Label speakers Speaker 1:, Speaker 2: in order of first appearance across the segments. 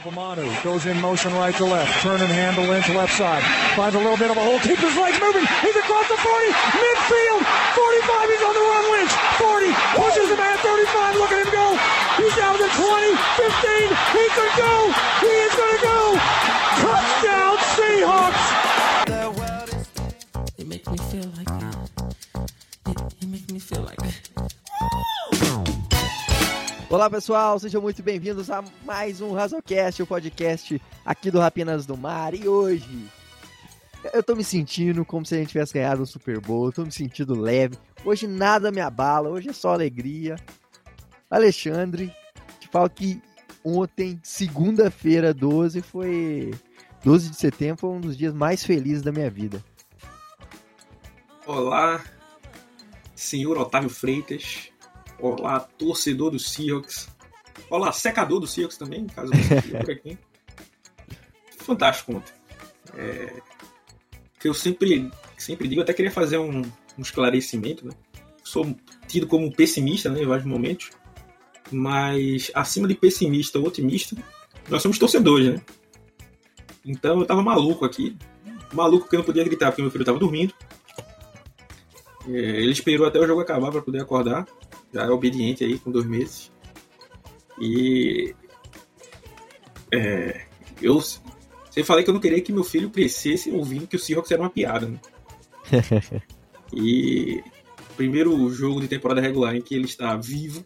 Speaker 1: Obamanu goes in motion right to left. Turn and handle into left side. Finds a little bit of a hole. Keeps his legs moving. He's across the 40. Midfield. 45. He's on the run. Lynch. 40. Pushes him at 35. Look at him go. He's down to 20. 15. He could go. He is going to go. Touchdown Seahawks.
Speaker 2: It makes me feel like
Speaker 3: Olá pessoal, sejam muito bem-vindos a mais um Razocast, o podcast aqui do Rapinas do Mar. E hoje eu tô me sentindo como se a gente tivesse ganhado um Super Bowl, tô me sentindo leve. Hoje nada me abala, hoje é só alegria. Alexandre, te falo que ontem, segunda-feira, 12, foi 12 de setembro, foi um dos dias mais felizes da minha vida.
Speaker 4: Olá, senhor Otávio Freitas. Olá, torcedor do Seahawks. Olá, secador do Seahawks também, caso você por aqui. Fantástico ontem. É, que eu sempre, sempre digo, até queria fazer um, um esclarecimento, né? Sou tido como pessimista né, em vários momentos, mas acima de pessimista ou otimista, nós somos torcedores, né? Então eu tava maluco aqui, maluco porque eu não podia gritar porque meu filho tava dormindo. É, ele esperou até o jogo acabar para poder acordar já é obediente aí com dois meses. E é, eu sempre falei que eu não queria que meu filho crescesse ouvindo que o Seahawks era uma piada. Né? e primeiro jogo de temporada regular em que ele está vivo,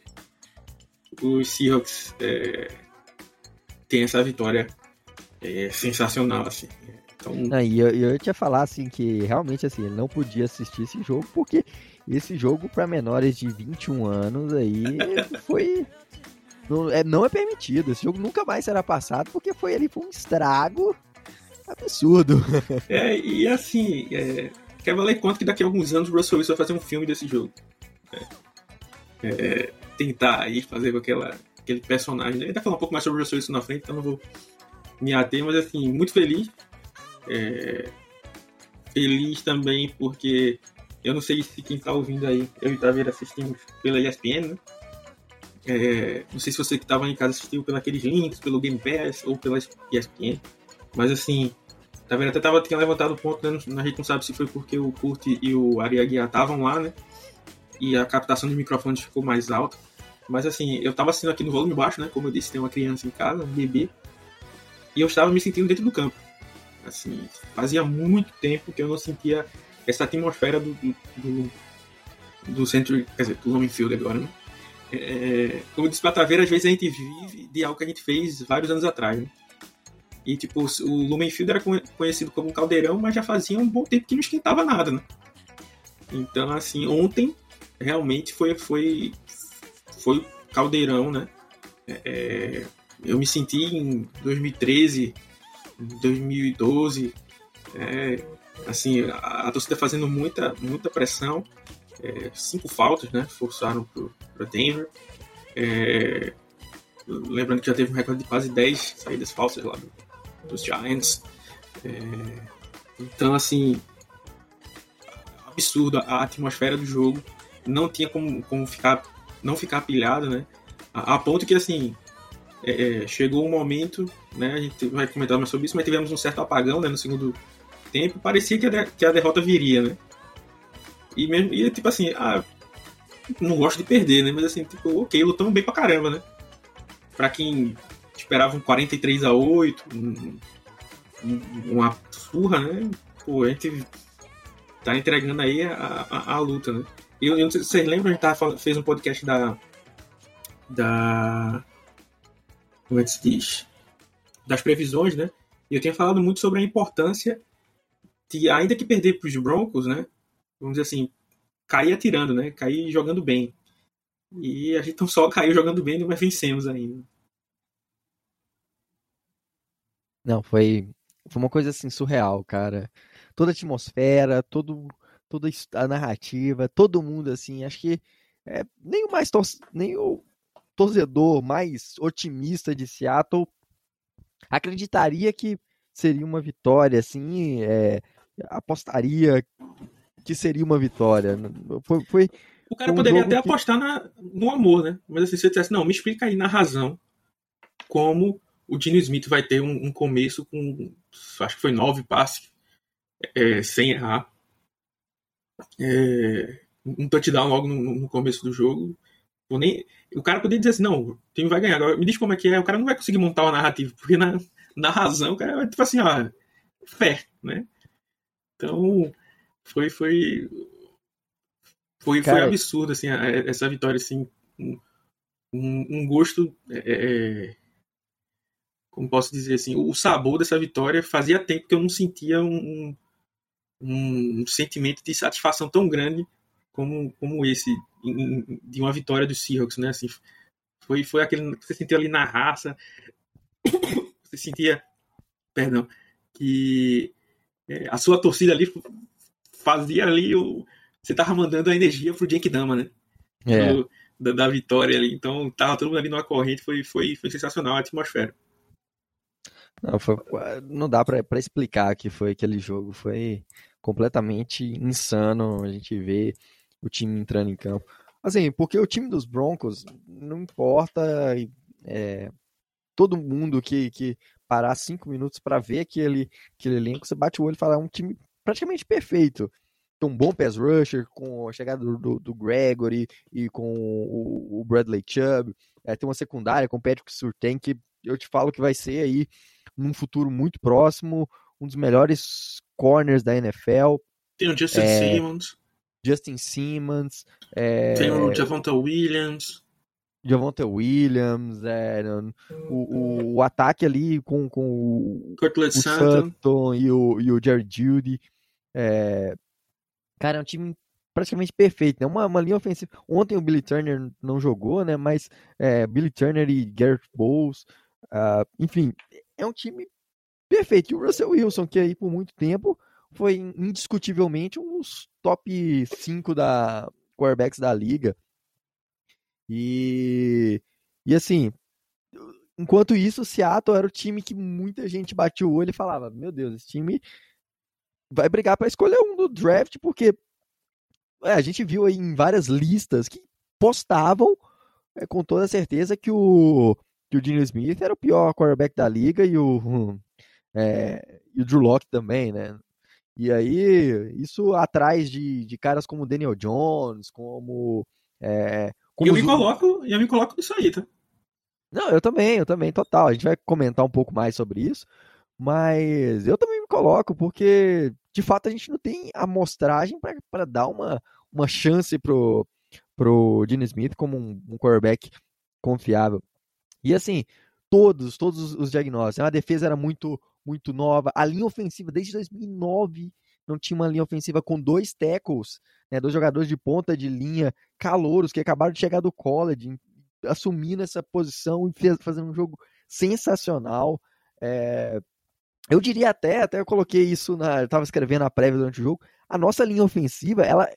Speaker 4: os Seahawks é, tem essa vitória é, sensacional assim.
Speaker 3: Então... Não, e eu, eu ia falar assim que realmente assim ele não podia assistir esse jogo porque esse jogo para menores de 21 anos aí foi. Não é, não é permitido. Esse jogo nunca mais será passado porque foi ali foi um estrago absurdo.
Speaker 4: É, e assim, é, quer valer conta que daqui a alguns anos o Russell Wilson vai fazer um filme desse jogo. É, é, tentar aí fazer com aquela, aquele personagem. Vai falar um pouco mais sobre o Russell Wilson na frente, então não vou me ater, mas assim, muito feliz. É, feliz também porque eu não sei se quem tá ouvindo aí, eu e Taveira assistimos pela ESPN, né? É, não sei se você que estava em casa assistiu pelos links, pelo Game Pass ou pela ESPN. Mas assim, Taveira até tava, tinha levantado o ponto, né? A gente não sabe se foi porque o Kurt e o Ariaguiar estavam lá, né? E a captação de microfones ficou mais alta. Mas assim, eu tava assistindo aqui no volume baixo, né? Como eu disse, tem uma criança em casa, um bebê. E eu estava me sentindo dentro do campo. Assim, fazia muito tempo que eu não sentia essa atmosfera do, do, do centro, quer dizer, do Lumen Field agora, né? É, como disse Plataveira, às vezes a gente vive de algo que a gente fez vários anos atrás, né? E, tipo, o Lumen Field era conhecido como um caldeirão, mas já fazia um bom tempo que não esquentava nada, né? Então, assim, ontem realmente foi foi foi caldeirão, né? É, é eu me senti em 2013, 2012, é, assim, a, torcida fazendo muita, muita pressão. É, cinco faltas, né? Forçaram para Denver. É, lembrando que já teve um recorde de quase 10 saídas falsas lá do, dos Giants. É, então, assim, absurdo a atmosfera do jogo. Não tinha como, como ficar, não ficar pilhado, né? A, a ponto que, assim, é, é, chegou um momento, né? A gente vai comentar mais sobre isso, mas tivemos um certo apagão né, no segundo tempo, parecia que a, que a derrota viria, né? E mesmo, e tipo assim, ah, não gosto de perder, né? Mas assim, tipo, ok, lutamos bem pra caramba, né? Pra quem esperava um 43 a 8 um, uma surra, né? Pô, a gente tá entregando aí a, a, a luta, né? E eu, eu, vocês lembram, a gente tava, fez um podcast da. Da. Como é que se diz? Das previsões, né? E eu tinha falado muito sobre a importância que ainda que perder para os Broncos, né? Vamos dizer assim, cair atirando, né? Cair jogando bem. E a gente não só caiu jogando bem, mas vencemos ainda.
Speaker 3: Não, foi, foi uma coisa assim surreal, cara. Toda a atmosfera, todo, toda a narrativa, todo mundo assim, acho que é, nem o mais nem o torcedor mais otimista de Seattle acreditaria que seria uma vitória assim, é, apostaria que seria uma vitória. Foi, foi
Speaker 4: o cara um poderia até que... apostar na, no amor, né? Mas assim, se você dissesse, não, me explica aí na razão como o Dino Smith vai ter um, um começo com, acho que foi nove passes, é, sem errar. É, um touchdown logo no, no começo do jogo. Nem, o cara poderia dizer assim, não, o time vai ganhar. Agora, me diz como é que é, o cara não vai conseguir montar uma narrativa, porque na, na razão o cara vai tipo assim, ó, fé, né? Então, foi, foi, foi, foi absurdo, assim, essa vitória, assim, um, um gosto, é, é, como posso dizer assim, o sabor dessa vitória fazia tempo que eu não sentia um, um, um sentimento de satisfação tão grande como, como esse de uma vitória dos Seahawks, né? Assim, foi, foi aquele que você sentiu ali na raça, você sentia, perdão, que é, a sua torcida ali fazia ali o, você tava mandando a energia pro Jake Dama, né?
Speaker 3: É.
Speaker 4: Do, da, da, vitória ali, então tava todo mundo ali numa corrente, foi, foi, foi sensacional a atmosfera.
Speaker 3: Não, foi, não dá para explicar que foi aquele jogo, foi completamente insano a gente ver o time entrando em campo. Assim, porque o time dos Broncos, não importa é, todo mundo que, que parar cinco minutos para ver aquele, aquele elenco, você bate o olho e fala, é um time praticamente perfeito. Tem um bom pass rusher, com a chegada do, do, do Gregory e com o, o Bradley Chubb. É, tem uma secundária com o Patrick Surtain, que eu te falo que vai ser aí, num futuro muito próximo, um dos melhores corners da NFL.
Speaker 4: Tem o Justin é, Simmons.
Speaker 3: Justin Simmons.
Speaker 4: É, Tem o Javonta Williams.
Speaker 3: Javonta Williams, é, o, o, o, ataque ali com, com o,
Speaker 4: o
Speaker 3: Sutton e o, e o Jared Judy. É, cara, é um time praticamente perfeito, né? Uma, uma linha ofensiva. Ontem o Billy Turner não jogou, né? Mas é, Billy Turner e Garrett Bowles, uh, enfim, é um time perfeito. E o Russell Wilson, que aí por muito tempo foi indiscutivelmente um dos top 5 da quarterbacks da liga. E, e assim, enquanto isso, o Seattle era o time que muita gente batia o olho e falava: Meu Deus, esse time vai brigar para escolher um do draft, porque é, a gente viu aí em várias listas que postavam é, com toda certeza que o, que o Dino Smith era o pior quarterback da liga e o, é, e o Drew Locke também, né? E aí, isso atrás de, de caras como Daniel Jones, como. É, como
Speaker 4: eu, me coloco, eu me coloco nisso aí, tá?
Speaker 3: Não, eu também, eu também, total. A gente vai comentar um pouco mais sobre isso. Mas eu também me coloco, porque de fato a gente não tem amostragem para dar uma, uma chance pro, pro Gene Smith como um, um quarterback confiável. E assim, todos, todos os diagnósticos. A defesa era muito muito nova. A linha ofensiva, desde 2009, não tinha uma linha ofensiva com dois tackles, né, dois jogadores de ponta de linha, calouros, que acabaram de chegar do college, assumindo essa posição e fez, fazendo um jogo sensacional. É, eu diria até, até eu coloquei isso na. Eu estava escrevendo a prévia durante o jogo. A nossa linha ofensiva, ela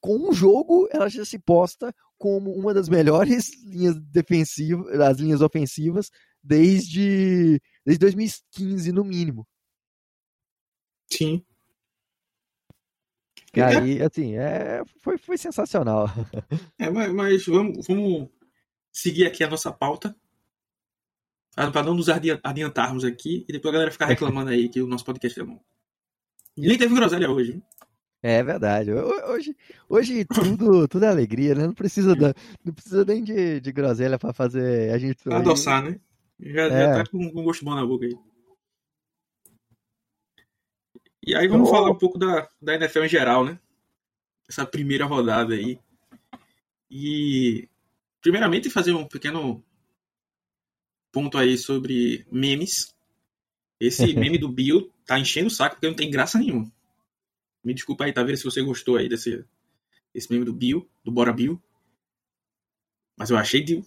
Speaker 3: com um jogo, ela já se posta como uma das melhores linhas defensivas, das linhas ofensivas desde desde 2015 no mínimo.
Speaker 4: Sim.
Speaker 3: E aí, assim, é, foi, foi sensacional.
Speaker 4: É, mas, mas vamos, vamos seguir aqui a nossa pauta. Para não nos adiantarmos aqui e depois a galera ficar reclamando aí que o nosso podcast é bom. E nem teve groselha hoje.
Speaker 3: É verdade. Hoje, hoje tudo, tudo é alegria, né? Não precisa, da, não precisa nem de, de groselha para fazer a gente.
Speaker 4: Adoçar, né? Já, é. já tá com, com gosto bom na boca aí. E aí vamos oh. falar um pouco da, da NFL em geral, né? Essa primeira rodada aí. E primeiramente fazer um pequeno ponto aí sobre memes. Esse meme do Bill tá enchendo o saco porque não tem graça nenhuma. Me desculpa aí, tá vendo se você gostou aí desse, desse meme do Bill, do Bora Bill. Mas eu achei de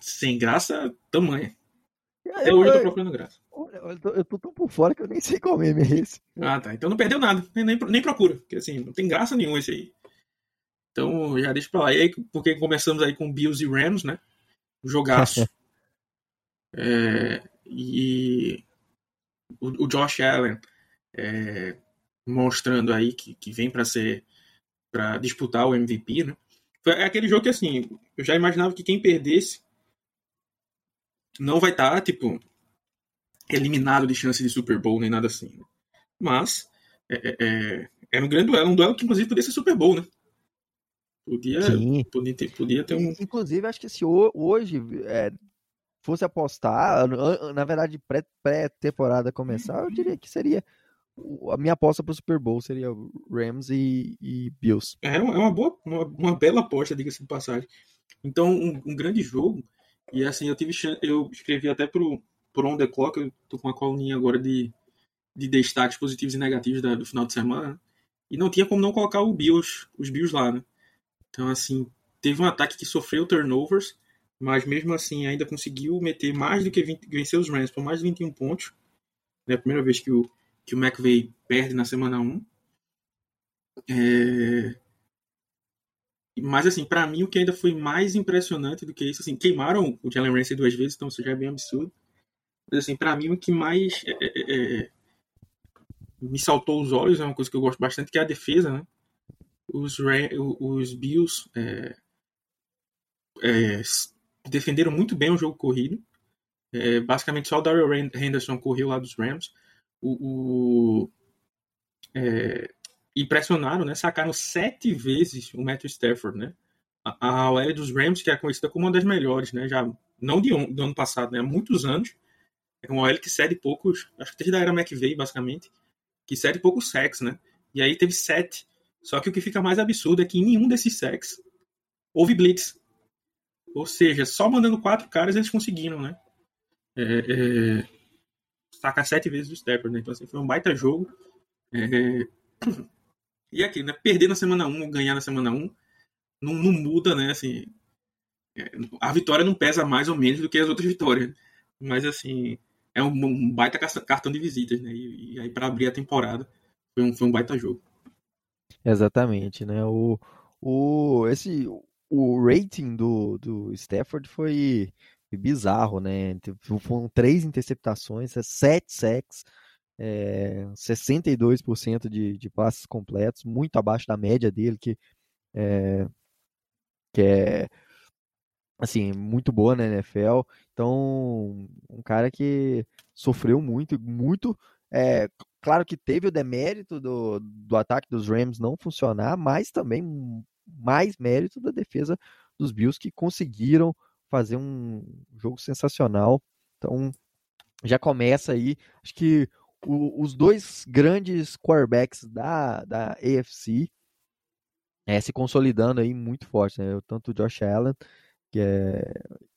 Speaker 4: sem graça tamanha. Até hoje eu tô procurando graça.
Speaker 3: Eu tô, tão por fora que eu nem sei qual meme é esse.
Speaker 4: Ah, tá. Então não perdeu nada. Nem, nem, nem procura. Porque assim, não tem graça nenhuma esse aí. Então já deixa pra lá. E aí, porque começamos aí com Bills e Rams, né? Jogaço. é, e o, o, Josh Allen é, mostrando aí que, que vem para ser para disputar o MVP, né? Foi aquele jogo que assim, eu já imaginava que quem perdesse não vai estar, tá, tipo, eliminado de chance de Super Bowl nem nada assim. Né? Mas é, é, é, era um grande duelo, um duelo que inclusive podia ser Super Bowl, né? Podia,
Speaker 3: Sim.
Speaker 4: podia, ter, podia ter um.
Speaker 3: Inclusive, acho que se ho- hoje é, fosse apostar, na verdade, pré- pré-temporada começar, eu diria que seria. o- A minha aposta pro Super Bowl seria Rams e, e Bills.
Speaker 4: É uma, é uma boa, uma, uma bela aposta, diga-se de passagem. Então, um, um grande jogo. E assim, eu tive chan- eu escrevi até pro, pro On The Clock, eu tô com uma coluninha agora de, de destaques positivos e negativos da- do final de semana. né? E não tinha como não colocar o Bills, os Bills lá, né? Então, assim, teve um ataque que sofreu turnovers, mas mesmo assim ainda conseguiu meter mais do que 20, vencer os Rams por mais de 21 pontos. É a primeira vez que o, que o McVay perde na semana 1. É... Mas, assim, pra mim, o que ainda foi mais impressionante do que isso, assim, queimaram o Jalen Ramsey duas vezes, então isso já é bem absurdo. Mas, assim, pra mim, o que mais é, é, é, me saltou os olhos é uma coisa que eu gosto bastante, que é a defesa, né? Os, os Bills é, é, defenderam muito bem o jogo corrido. É, basicamente, só o Daryl Henderson correu lá dos Rams. O, o- é, né? Sacaram sete vezes o Matthew Stafford, né? A, a OL dos Rams, que é conhecida como uma das melhores, né? Já, não de do ano passado, né? Há muitos anos. É uma OL que cede poucos, acho que desde a era McVay, basicamente, que cede poucos sacks, né? E aí teve sete. Só que o que fica mais absurdo é que em nenhum desses sacks houve blitz. Ou seja, só mandando quatro caras eles conseguiram, né? É, é, sacar sete vezes o Stafford, né? Então, assim, foi um baita jogo. É, e aqui, né? Perder na semana 1 ou ganhar na semana 1 não, não muda, né? Assim, é, a vitória não pesa mais ou menos do que as outras vitórias. Mas, assim, é um, baita ca- cartão de visitas, né? E, e aí, para abrir a temporada, foi um, foi um baita jogo.
Speaker 3: Exatamente, né? O, o, esse, o rating do, do Stafford foi bizarro, né? Foram três interceptações, é sete sacks, é, 62% de, de passes completos, muito abaixo da média dele, que é, que é assim, muito boa na NFL. Então, um cara que sofreu muito, muito. É, claro que teve o demérito do, do ataque dos Rams não funcionar, mas também mais mérito da defesa dos Bills que conseguiram fazer um jogo sensacional. Então, já começa aí. Acho que o- os dois grandes quarterbacks da, da AFC é, se consolidando aí muito forte, né? Tanto o Josh Allen que é,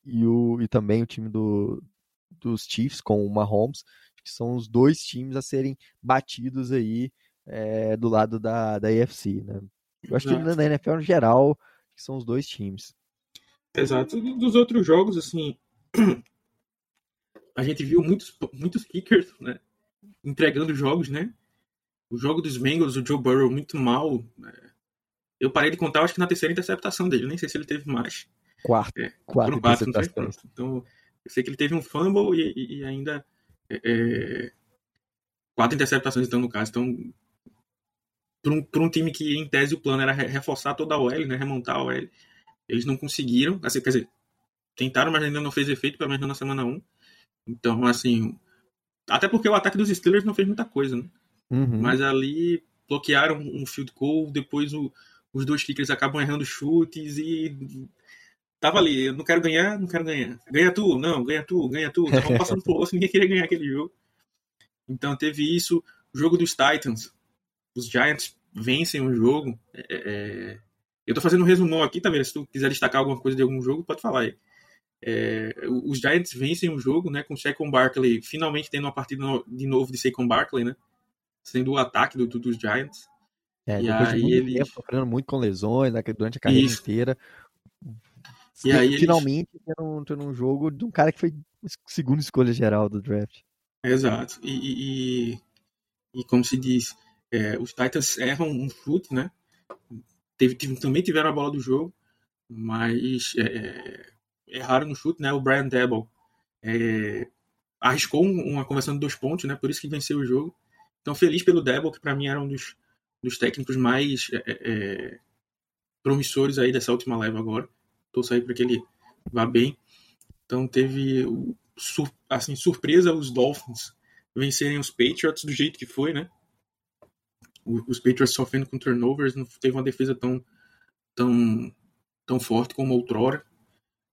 Speaker 3: e, o, e também o time do, dos Chiefs com o Mahomes, que são os dois times a serem batidos aí é, do lado da, da AFC, né? Eu acho que
Speaker 4: Exato.
Speaker 3: na NFL no geral que são os dois times.
Speaker 4: Exato. Dos outros jogos, assim, a gente viu muitos, muitos kickers, né? Entregando jogos, né? O jogo dos Bengals, o Joe Burrow, muito mal. né? Eu parei de contar, acho que na terceira interceptação dele. Nem sei se ele teve mais.
Speaker 3: Quarto,
Speaker 4: É,
Speaker 3: quatro
Speaker 4: Foram quatro, não foi? Então, eu sei que ele teve um fumble e, e- e ainda. é, é, quatro interceptações, então, no caso. Então, para um, pra um time que, em tese, o plano era re- reforçar toda a OL, né? Remontar a OL. Eles não conseguiram. Assim, quer dizer, tentaram, mas ainda não fez efeito, pelo menos na semana 1. Então, assim. Até porque o ataque dos Steelers não fez muita coisa, né?
Speaker 3: Uhum.
Speaker 4: Mas ali bloquearam um field goal, depois o- os dois kickers acabam errando chutes e tava ali, eu não quero ganhar, não quero ganhar. Ganha tu, não, ganha tu, ganha tu. Tava passando por osso, ninguém queria ganhar aquele jogo. Então teve isso, o jogo dos Titans. Os Giants vencem o jogo. É, é, eu tô fazendo um resumão aqui, tá vendo? Se tu quiser destacar alguma coisa de algum jogo, pode falar aí. É, os Giants vencem o jogo, né? Com o Saquon Barkley finalmente tendo uma partida de novo de Saquon Barkley, né? Sendo o ataque do, do- dos Giants.
Speaker 3: É,
Speaker 4: e aí ele-
Speaker 3: tempo sofrendo muito com lesões né, durante a carreira
Speaker 4: Isso.
Speaker 3: inteira.
Speaker 4: E aí eles-
Speaker 3: finalmente um, tendo um jogo de um cara que foi segunda escolha geral do draft.
Speaker 4: Exato. E, e, e- como se diz, é, os Titans erram um chute, né? Teve, tive- também tiveram a bola do jogo, mas é, erraram no chute, né? O Brian Debble é, arriscou um- uma conversão de dois pontos, né? Por isso que venceu o jogo. Então, feliz pelo Debble, que para mim era um dos, dos técnicos mais é, é, promissores aí dessa última leva agora. Torço aí para que ele vá bem. Então, teve assim, surpresa os Dolphins vencerem os Patriots do jeito que foi, né? Os Patriots sofrendo com turnovers, não teve uma defesa tão, tão, tão forte como outrora.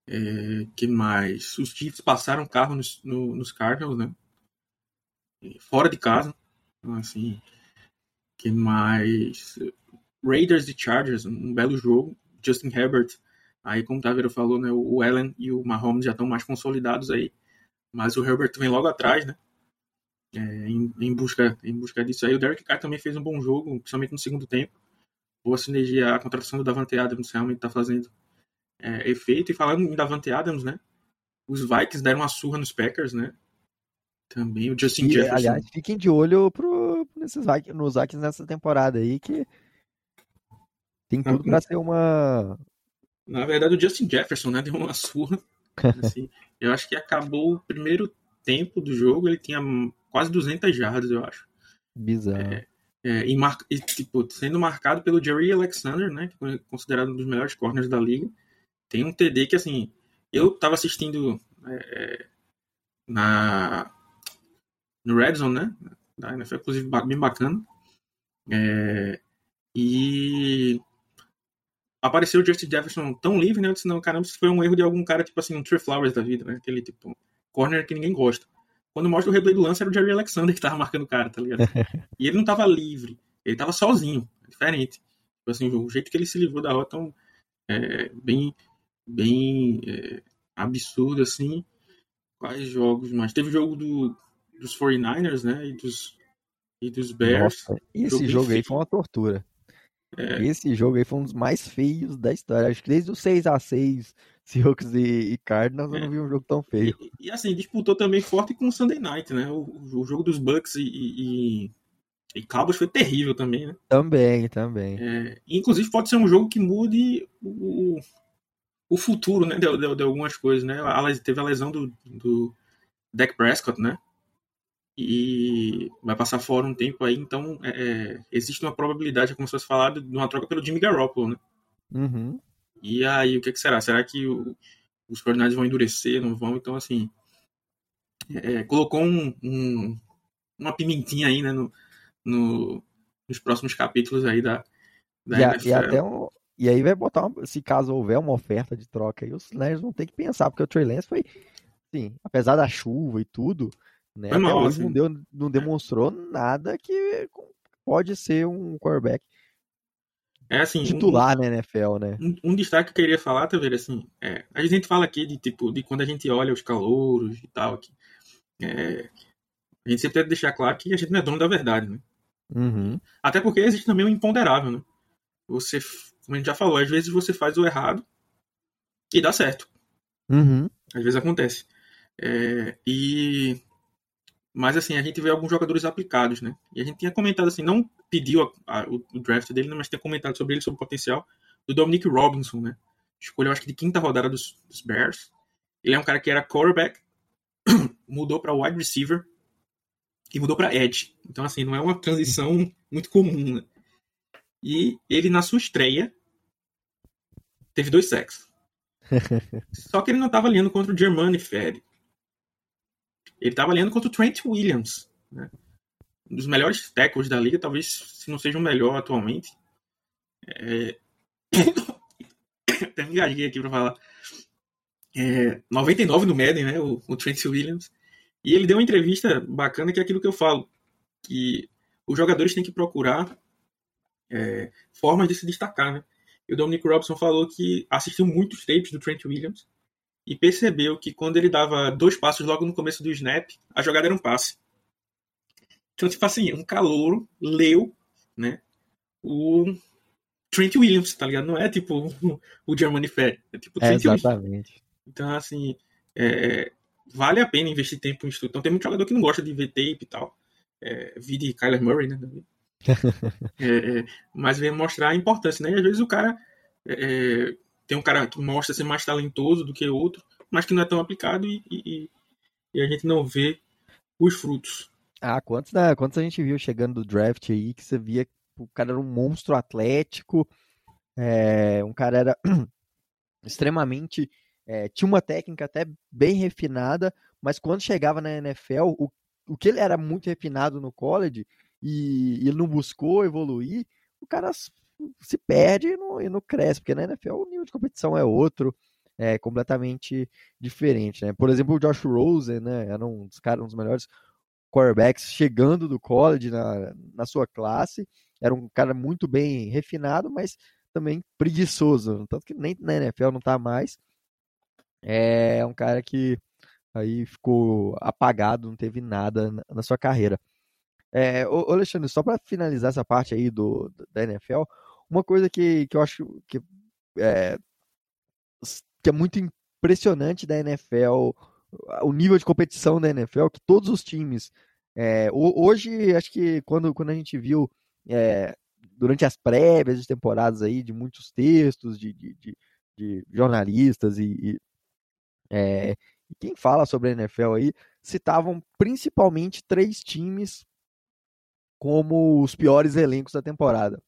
Speaker 4: É, que mais? Os Chiefs passaram carro nos, no, nos Cardinals, né? Fora de casa. Então, assim, que mais? Raiders e Chargers, um belo jogo. Justin Herbert, aí como o Taveiro falou, né? O Allen e o Mahomes já estão mais consolidados aí. Mas o Herbert vem logo atrás, né? É, em, em, busca, em busca disso aí. O Derek Carr também fez um bom jogo, principalmente no segundo tempo. Boa sinergia, a contratação do Davante Adams realmente está fazendo é, efeito. E falando em Davante Adams, né? Os Vikings deram uma surra nos Packers, né? Também o Justin
Speaker 3: E,
Speaker 4: Jefferson.
Speaker 3: aliás, fiquem de olho pro, nesses Vikings, nos Vikings nessa temporada aí, que tem tudo pra ser uma.
Speaker 4: Na verdade, o Justin Jefferson, né? Deu uma surra. assim. eu acho que acabou o primeiro tempo do jogo, ele tinha quase 200 jardas, eu acho.
Speaker 3: Bizarro.
Speaker 4: É, e, mar... e, tipo, sendo marcado pelo Jerry Alexander, né? Que foi considerado um dos melhores corners da liga. Tem um TD que, assim, eu tava assistindo é, na no Red Zone, né? Da NFL, inclusive bem bacana. É, e apareceu o Justin Jefferson tão livre, né? Eu disse, não, caramba, isso foi um erro de algum cara, tipo assim, um Trey Flowers da vida, né? Aquele tipo, corner que ninguém gosta. Quando mostra o replay do lance, era o Jerry Alexander que tava marcando o cara, tá ligado? e ele não tava livre, ele tava sozinho, diferente. Tipo assim, o jeito que ele se livrou da rota é, bem, bem é, absurdo, assim. Quais jogos mais? Teve o jogo do, dos 49ers, né? E dos, e dos Bears.
Speaker 3: Nossa, esse
Speaker 4: jogo
Speaker 3: jogo aí foi uma tortura.
Speaker 4: É,
Speaker 3: Esse jogo aí foi um dos mais feios da história. Acho que desde o 6x6, Seahawks e, e Cardinals, eu
Speaker 4: É.
Speaker 3: não vi um jogo tão feio.
Speaker 4: E, e, assim, disputou também forte com o Sunday Night, né? O, o jogo dos Bucks e, e, e, Cowboys foi terrível também, né?
Speaker 3: Também, também.
Speaker 4: É, inclusive pode ser um jogo que mude o, o futuro, né? De, de- de algumas coisas, né? A teve a lesão do, do Dak Prescott, né? E vai passar fora um tempo aí, então é, é, existe uma probabilidade, como se fosse falado, de uma troca pelo Jimmy Garoppolo, né?
Speaker 3: Uhum.
Speaker 4: E aí, o que, que será? Será que o- os Cardinals vão endurecer? Não vão? Então, assim, é, colocou um- um- uma pimentinha aí, né, no, no- nos próximos capítulos aí da, da
Speaker 3: E, a- e até um, e aí vai botar, uma- se caso houver uma oferta de troca aí, os Niners vão ter que pensar, porque o Trey Lance foi, sim, apesar da chuva e tudo, né, até
Speaker 4: mal,
Speaker 3: hoje
Speaker 4: assim.
Speaker 3: não, deu, não demonstrou nada que pode ser um quarterback
Speaker 4: É assim, um-
Speaker 3: titular na NFL, né?
Speaker 4: Um, um destaque que eu queria falar, tá vendo, assim, é, a gente fala aqui de tipo, de quando a gente olha os calouros e tal, aqui, é, a gente sempre deve deixar claro que a gente não é dono da verdade, né?
Speaker 3: Uhum.
Speaker 4: Até porque existe também o imponderável, né? Você, como a gente já falou, às vezes você faz o errado e dá certo.
Speaker 3: Uhum.
Speaker 4: Às vezes acontece. É, e mas assim, a gente vê alguns jogadores aplicados, né? E a gente tinha comentado assim, não pediu a- a- o, draft dele, né, mas tinha comentado sobre ele, sobre o potencial do Dominic Robinson, né? Escolheu acho que de quinta rodada dos, dos Bears. Ele é um cara que era quarterback, mudou para wide receiver e mudou para edge. Então assim, não é uma transição muito comum, né? E ele na sua estreia teve dois sacks. Só que ele não estava alinhando contra o Germani Fed. Ele estava alinhando contra o Trent Williams. Né? Um dos melhores tackles da liga, talvez se não seja o melhor atualmente. É... Até me engasguei aqui para falar. É... 99 no Madden, né? O, o Trent Williams. E ele deu uma entrevista bacana que é aquilo que eu falo. Que os jogadores têm que procurar é, formas de se destacar, né? E o Dominic Robson falou que assistiu muitos tapes do Trent Williams e percebeu que quando ele dava dois passos logo no começo do snap, a jogada era um passe. Então, tipo assim, um calouro leu, né, o Trent Williams, tá ligado? Não é tipo o- Germany Fed, é tipo o
Speaker 3: É,
Speaker 4: Trent Williams.
Speaker 3: exatamente.
Speaker 4: Então, assim, é, vale a pena investir tempo em estudo. Então, tem muito jogador que não gosta de ver tape e tal. É, vi de Kyler Murray, né? É, é, mas vem mostrar a importância, né? E às vezes o cara é, tem um cara que mostra ser mais talentoso do que outro, mas que não é tão aplicado e, e- e a gente não vê os frutos.
Speaker 3: Ah, quantos, né, quantos a gente viu chegando do draft aí que você via que o cara era um monstro atlético, é, um cara era extremamente. é, tinha uma técnica até bem refinada, mas quando chegava na NFL, o, o que ele era muito refinado no college e, e ele não buscou evoluir, o cara se perde e não, e não cresce, porque na NFL o nível de competição é outro, é completamente diferente, né? Por exemplo, o Josh Rosen, né, era um dos caras, um dos melhores quarterbacks chegando do college na, na sua classe, era um cara muito bem refinado, mas também preguiçoso, tanto que nem na NFL não tá mais. É um cara que aí ficou apagado, não teve nada na, na sua carreira. É, ô, Alexandre, só para finalizar essa parte aí do, da NFL, uma coisa que, que eu acho que é, que é muito impressionante da NFL, o nível de competição da NFL, que todos os times. É, hoje, acho que quando, quando a gente viu é, durante as prévias de temporadas aí, de muitos textos de, de, de, de jornalistas e, e, é, quem fala sobre a NFL aí, citavam principalmente três times como os piores elencos da temporada.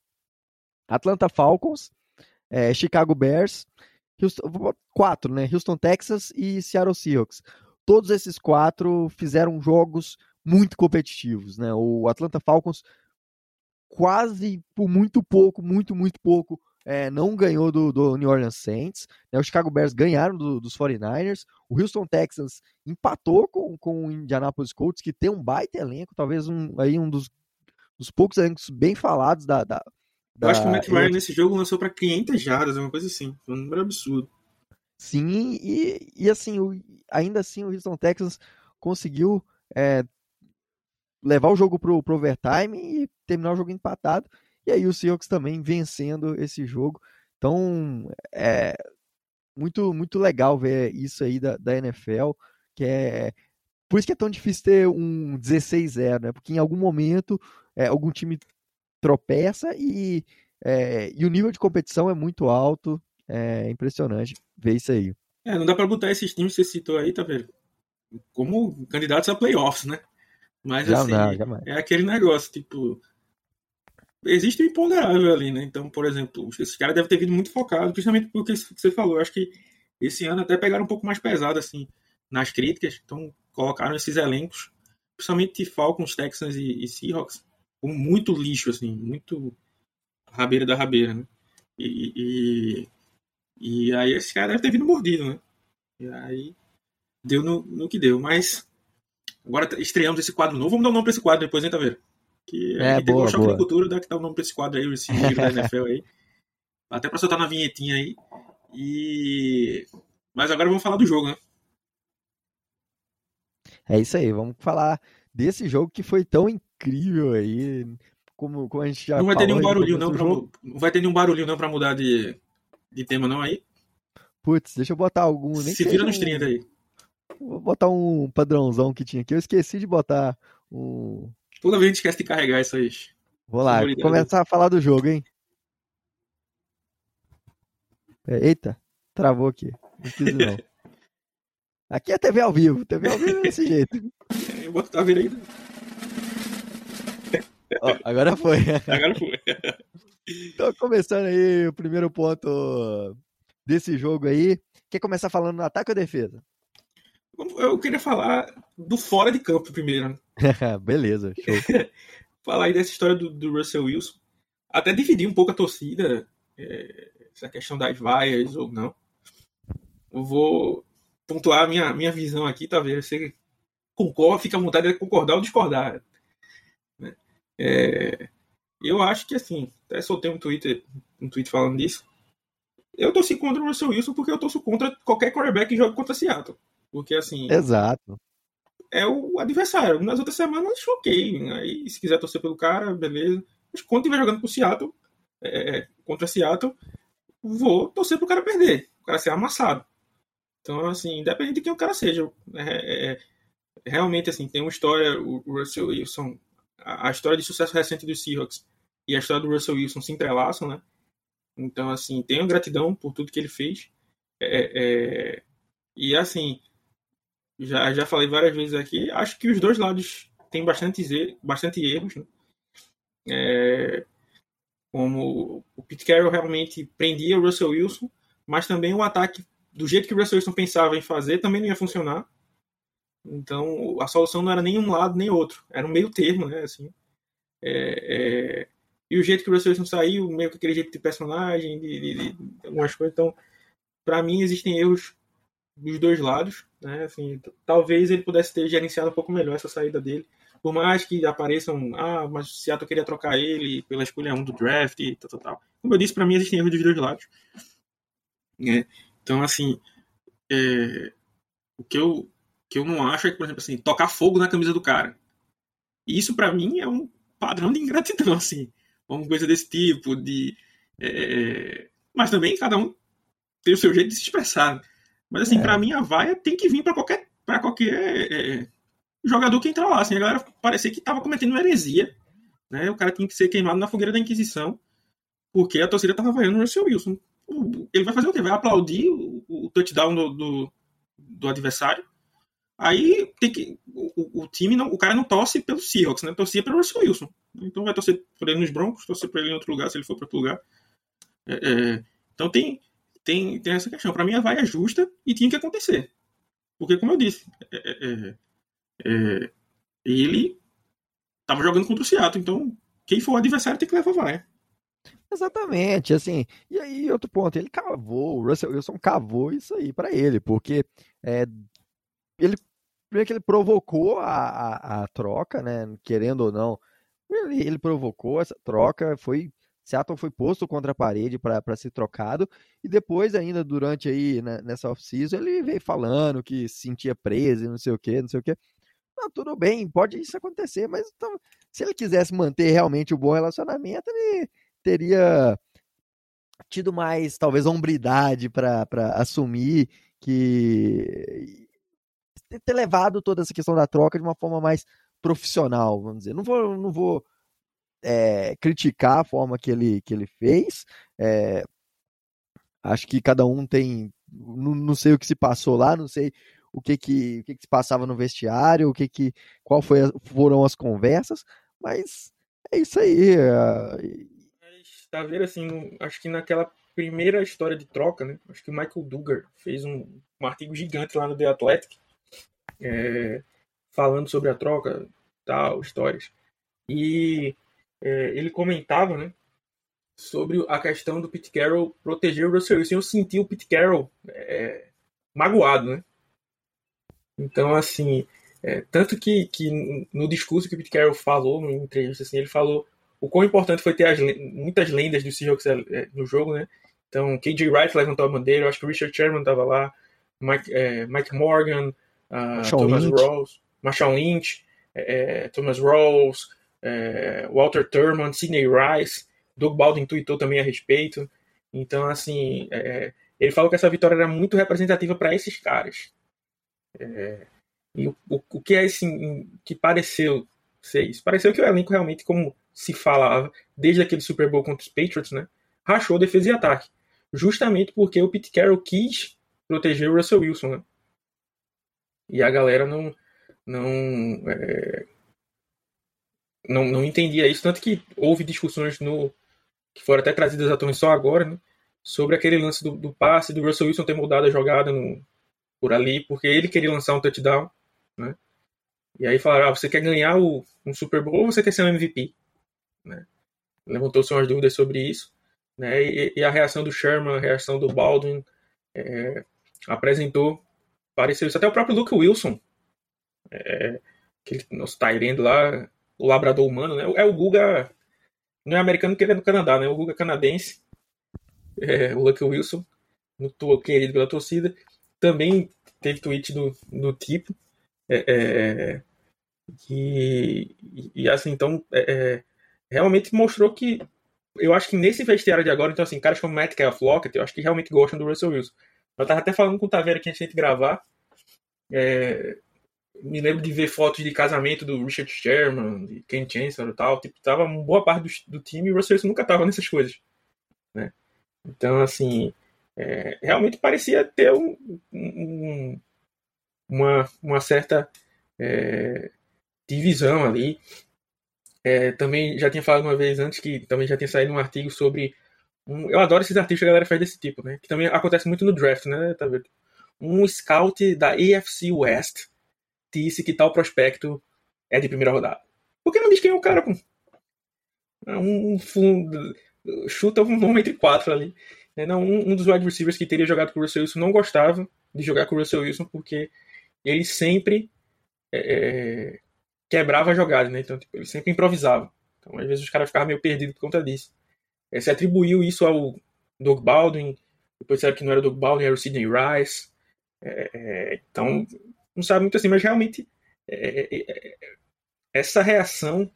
Speaker 3: Atlanta Falcons, é, Chicago Bears, Houston, quatro, né? Houston Texas e Seattle Seahawks. Todos esses quatro fizeram jogos muito competitivos, né? O Atlanta Falcons quase por muito pouco, muito, muito pouco, é, não ganhou do, do, New Orleans Saints. Né? O Chicago Bears ganharam do, dos 49ers. O Houston Texans empatou com, com o Indianapolis Colts, que tem um baita elenco, talvez um, aí um dos, dos poucos elencos bem falados da, da,
Speaker 4: eu acho que o Matt Ryan nesse jogo lançou para 500 jardas, uma coisa assim. Foi um número absurdo.
Speaker 3: Sim, e, e assim, o, ainda assim o Houston Texans conseguiu é, levar o jogo pro, pro overtime e terminar o jogo empatado. E aí o Seahawks também vencendo esse jogo. Então, é muito, muito legal ver isso aí da, da NFL, que é... Por isso que é tão difícil ter um 16-0, né? Porque em algum momento é, algum time tropeça e, é, e o nível de competição é muito alto. É impressionante ver isso aí.
Speaker 4: É, não dá para botar esses times que você citou aí, tá vendo? Como candidatos a playoffs, né? Mas já assim, não, é aquele negócio, tipo. Existe um imponderável ali, né? Então, por exemplo, esse cara deve ter vindo muito focado, justamente porque você falou. Eu acho que esse ano até pegaram um pouco mais pesado, assim, nas críticas. Então, colocaram esses elencos, principalmente Falcons, Texans e, e Seahawks, muito lixo, assim, muito rabeira da rabeira, né? E, e, e aí esse cara deve ter vindo mordido, né? E aí deu no, no que deu. Mas agora estreamos esse quadro novo. Vamos dar um nome pra esse quadro depois, hein, Taveira? Que
Speaker 3: é, a boa,
Speaker 4: choque de cultura, dá que dar um nome pra esse quadro aí, esse livro da NFL aí. Até pra soltar na vinhetinha aí. E... Mas agora vamos falar do jogo, né?
Speaker 3: É isso aí, vamos falar desse jogo que foi tão incrível aí, como, como a gente já
Speaker 4: Não vai
Speaker 3: ter
Speaker 4: nenhum barulhinho não pra, não vai ter nenhum barulhinho não pra mudar de, de tema não aí?
Speaker 3: Putz, deixa eu botar algum.
Speaker 4: Nem Se vira nos 30 aí.
Speaker 3: Vou botar um padrãozão que tinha aqui. Eu esqueci de botar um.
Speaker 4: Toda vez a gente esquece de carregar isso aí.
Speaker 3: Vou lá, começar a falar do jogo, hein? É, eita, travou aqui. Não quis não. Aqui é TV ao vivo. TV ao vivo é desse jeito.
Speaker 4: Eu vou estar vendo aí.
Speaker 3: Oh, agora foi.
Speaker 4: Agora foi.
Speaker 3: então, começando aí o primeiro ponto desse jogo aí. Quer começar falando no ataque ou defesa?
Speaker 4: Eu queria falar do fora de campo primeiro.
Speaker 3: Beleza, show.
Speaker 4: falar aí dessa história do, do, Russell Wilson. Até dividir um pouco a torcida, é, essa questão das vaias ou não. Eu vou pontuar a minha, minha visão aqui, talvez você concorda, fica à vontade de concordar ou discordar. É, eu acho que assim, até soltei um Twitter, um tweet falando disso. Eu torci contra o Russell Wilson porque eu torço contra qualquer quarterback que joga contra Seattle. Porque assim.
Speaker 3: Exato.
Speaker 4: É o adversário. Nas outras semanas, choquei. Aí, se quiser torcer pelo cara, beleza. Mas quando estiver jogando com Seattle, é, é, contra Seattle, vou torcer pro cara perder. O cara ser amassado. Então, assim, independente de quem o cara seja. É, é, realmente, assim, tem uma história. O Russell Wilson. A, história de sucesso recente dos Seahawks e a história do Russell Wilson se entrelaçam, né? Então, assim, tenho gratidão por tudo que ele fez. É, é, e, assim, já, já falei várias vezes aqui, acho que os dois lados têm bastante, bastante erros. Né? É, como o Pete Carroll realmente prendia o Russell Wilson, mas também o ataque, do jeito que o Russell Wilson pensava em fazer, também não ia funcionar. Então a solução não era nem um lado nem outro, era um meio termo, né? Assim, é, é... E o jeito que o Russell Wilson saiu, meio que aquele jeito de personagem, de, de, de algumas coisas. Então, para mim, existem erros dos dois lados, né? Assim, talvez ele pudesse ter gerenciado um pouco melhor essa saída dele. Por mais que apareçam, ah, mas o Seattle queria trocar ele pela escolha 1 do draft e tal, tal, tal. Como eu disse, para mim existem erros dos dois lados. É, então, assim, é, o que eu, que eu não acho é que, por exemplo, assim, tocar fogo na camisa do cara. Isso, para mim, é um padrão de ingratidão, assim. Uma coisa desse tipo, de... É, mas também cada um tem o seu jeito de se expressar. Mas, assim, é. para mim, a vaia tem que vir para qualquer, pra qualquer é, jogador que entrar lá. Assim, a galera parecia que tava cometendo uma heresia. Né? O cara tinha que ser queimado na fogueira da Inquisição, porque a torcida tava vaiando o Russell Wilson ele vai fazer o quê? Vai aplaudir o, o touchdown do, do, do, adversário. Aí tem que. O, o, time não. O cara não torce pelo Seahawks, né? Torcia pelo Russell Wilson. Então vai torcer por ele nos Broncos, torcer por ele em outro lugar, se ele for para outro lugar. É, é, então tem, tem, tem essa questão. Para mim, a vaia é justa e tinha que acontecer. Porque, como eu disse, é, é, é ele estava jogando contra o Seattle. Então, quem for o adversário tem que levar a vaia.
Speaker 3: Exatamente, assim. E aí, outro ponto, ele cavou, o Russell Wilson cavou isso aí para ele, porque é, ele, primeiro que ele provocou a, a, a, troca, né? Querendo ou não, ele, ele provocou essa troca, foi. Seattle foi posto contra a parede para ser trocado, e depois, ainda durante aí, né, nessa off-season, ele veio falando que se sentia preso não sei o que, não sei o que. Não, tudo bem, pode isso acontecer, mas então, se ele quisesse manter realmente o bom relacionamento, ele teria tido mais, talvez, hombridade para assumir que. Ter levado toda essa questão da troca de uma forma mais profissional, vamos dizer. Não vou, não vou é, criticar a forma que ele, que ele fez. É, acho que cada um tem. Não, não, sei o que se passou lá, não sei o que que, o que, que se passava no vestiário, o que que, qual foi, foram as conversas, mas é isso aí. É,
Speaker 4: tá vendo assim, acho que naquela primeira história de troca, né? Acho que o Michael Duggar fez um, um artigo gigante lá no The Athletic, é, falando sobre a troca, tal, histórias. E é, ele comentava, né? Sobre a questão do Pete Carroll proteger o Russell Wilson. Eu senti o Pete Carroll é, magoado, né? Então, assim, é, tanto que, que no discurso que o Pete Carroll falou, em entrevista, assim, ele falou o quão importante foi ter as, muitas lendas do Seahawks é, é, no jogo, né? Então, KJ Wright levantou a bandeira, eu acho que o Richard Sherman estava lá, Mike, é, Mike Morgan, uh, Thomas Lynch. Rawls, Marshall Lynch, é, é Thomas Rawls, é, Walter Thurman, Sidney Rice, Doug Baldwin tweetou também a respeito. Então, assim, é, ele falou que essa vitória era muito representativa para esses caras. e o, o, o, que é assim, que pareceu ser isso? Pareceu que o elenco realmente, como se falava desde aquele Super Bowl contra os Patriots, né? Rachou defesa e ataque. Justamente porque o Pete Carroll quis proteger o Russell Wilson, né? E a galera não não, é, não não entendia isso, tanto que houve discussões no que foram até trazidas à tona só agora, né? Sobre aquele lance do, do passe do Russell Wilson ter mudado a jogada no, por ali, porque ele queria lançar um touchdown, né? E aí falaram, ah, você quer ganhar o, um Super Bowl ou você quer ser um MVP? Né? Levantou-se umas dúvidas sobre isso. Né? E, e, a reação do Sherman, a reação do Baldwin, é, apresentou, pareceu isso. Até o próprio Luke Wilson, é, aquele nosso Tyrande lá, o labrador humano, né? é o Guga, não é americano que ele é do Canadá, né? o Guga canadense, é, o Luke Wilson, muito querido pela torcida, também teve tweet do, do tipo. É, é, e, e, assim, então, é, é realmente mostrou que eu acho que nesse vestiário de agora, então assim, caras como Matt Lockett, eu acho que realmente gostam do Russell Wilson. Eu tava até falando com o Taveira aqui antes de gravar. É, me lembro de ver fotos de casamento do Richard Sherman, de Ken Chancellor e tal. Tipo, tava uma boa parte do, do time e o Russell nunca tava nessas coisas. Né? Então, assim, é, realmente parecia ter um, um, uma, uma certa é, divisão ali. É, também já tinha falado uma vez antes que também já tinha saído um artigo sobre. Um, eu adoro esses artigos que a galera faz desse tipo, né? Que também acontece muito no draft, né? Tá vendo? Um scout da AFC West disse que tal prospecto é de primeira rodada? Por que não diz quem é o cara, pô? É um, fundo, chuta um nome entre quatro ali. É, não, um, um, dos wide receivers que teria jogado com o Russell Wilson não gostava de jogar com o Russell Wilson porque ele sempre é, é quebrava a jogada, né? Então, tipo, ele sempre improvisava. Então, às vezes, os caras ficavam meio perdidos por conta disso. É, se atribuiu isso ao Doug Baldwin, depois disseram que não era o Doug Baldwin, era o Sidney Rice. É, é, então, não sabe muito assim, mas realmente é, essa reação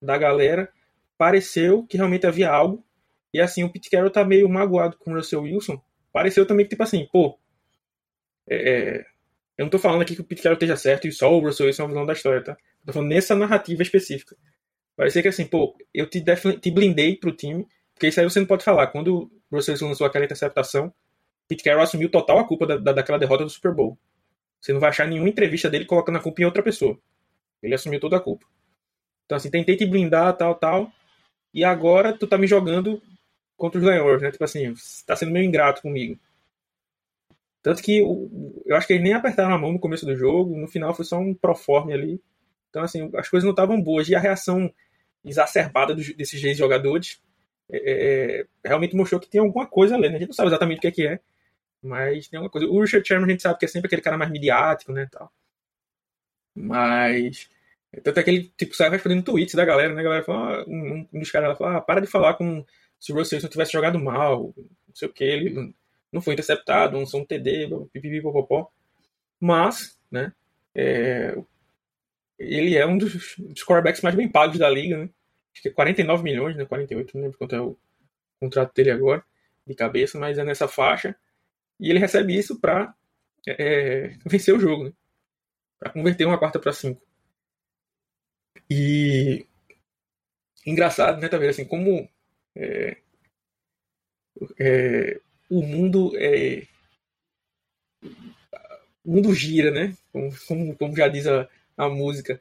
Speaker 4: da galera pareceu que realmente havia algo. E assim, o Pete Carroll tá meio magoado com o Russell Wilson. Pareceu também que, tipo assim, pô. É, eu não tô falando aqui que o Pete Carroll esteja certo e só o Russell Wilson é o vilão da história, tá? Eu tô falando nessa narrativa específica. Parecia que assim, pô, eu te, te blindei pro time, porque isso aí você não pode falar. Quando o Russell Wilson lançou aquela interceptação, Pete Carroll assumiu total a culpa da, da, daquela derrota do Super Bowl. Você não vai achar nenhuma entrevista dele colocando a culpa em outra pessoa. Ele assumiu toda a culpa. Então, assim, tentei te blindar, tal, tal. E agora tu tá me jogando contra os Leões, né? Tipo assim, tá sendo meio ingrato comigo. Tanto que eu acho que eles nem apertaram a mão no começo do jogo, no final foi só um proforme ali. Então, assim, as coisas não estavam boas. E a reação exacerbada desses três jogadores é, é, realmente mostrou que tem alguma coisa ali, né? A gente não sabe exatamente o que é que é, mas tem alguma coisa. O Richard Sherman a gente sabe que é sempre aquele cara mais midiático, né, tal. Mas tanto é que ele tipo, sai respondendo tweets da galera, né? A galera fala, um, um dos caras fala, ah, para de falar como se o Russell Wilson tivesse jogado mal, não sei o que, ele não foi interceptado, não são um TD, pipipipopopó. Mas, né, é, ele é um dos, dos quarterbacks mais bem pagos da liga, né? Acho que é 49 milhões, né? 48, não lembro quanto é o contrato dele agora, de cabeça, mas é nessa faixa. E ele recebe isso para é, vencer o jogo, né? Para converter uma quarta para cinco. E engraçado, né, também, assim, como é, é, o mundo é, o mundo gira, né? Como, como, como já diz a, a música.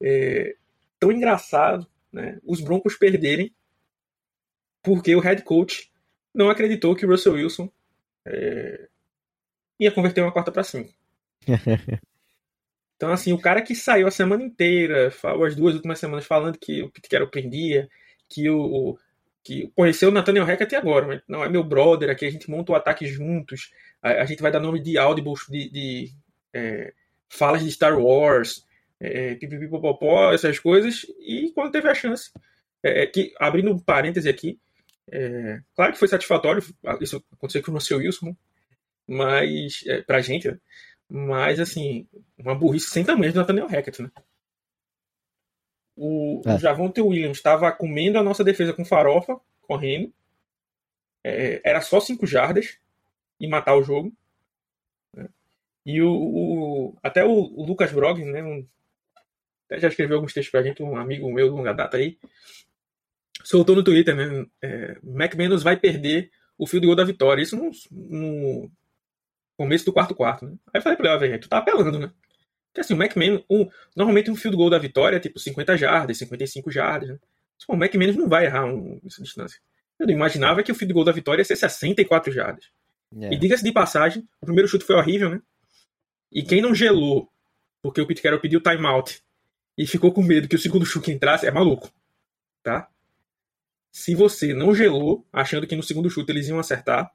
Speaker 4: É, tão engraçado, né? Os Broncos perderem porque o head coach não acreditou que o Russell Wilson é, ia converter uma quarta para cinco. Então, assim, o cara que saiu a semana inteira, as duas últimas semanas, falando que o Pete Carroll prendia, que o. que conheceu o Nathaniel Hackett agora, mas não é meu brother, aqui a gente monta o ataque juntos, a, a gente vai dar nome de audibles, de, de é, falas de Star Wars, é, pipipipopopó, essas coisas, e quando teve a chance, é, é que, abrindo um parêntese aqui, é, claro que foi satisfatório, isso aconteceu com o Russell Wilson, mas, é, pra gente, né? Mas, assim, uma burrice sem tamanho do Nathaniel Hackett, né? O, é. o Javonte Williams estava comendo a nossa defesa com farofa, correndo. É, era só 5 jardas e matar o jogo. Né? E o, o, até o, o Lucas Broggs, né? Um, até já escreveu alguns textos pra gente, um amigo meu de longa data aí. Soltou no Twitter, né? É, McManus vai perder o fio de gol da vitória. Isso no, no, começo do quarto quarto, né? Aí eu falei pra ele, ó, velho, tu tá apelando, né? Porque assim, o McMahon, um, normalmente um field goal da vitória é tipo 50 jardas, 55 jardas, né? Tipo, o McMahon não vai errar um, essa distância. Eu não imaginava que o field goal da vitória ia ser 64 jardas. Yeah. É. E diga-se de passagem, o primeiro chute foi horrível, né? E quem não gelou porque o Pete Carroll pediu timeout e ficou com medo que o segundo chute entrasse, é maluco, tá? Se você não gelou, achando que no segundo chute eles iam acertar,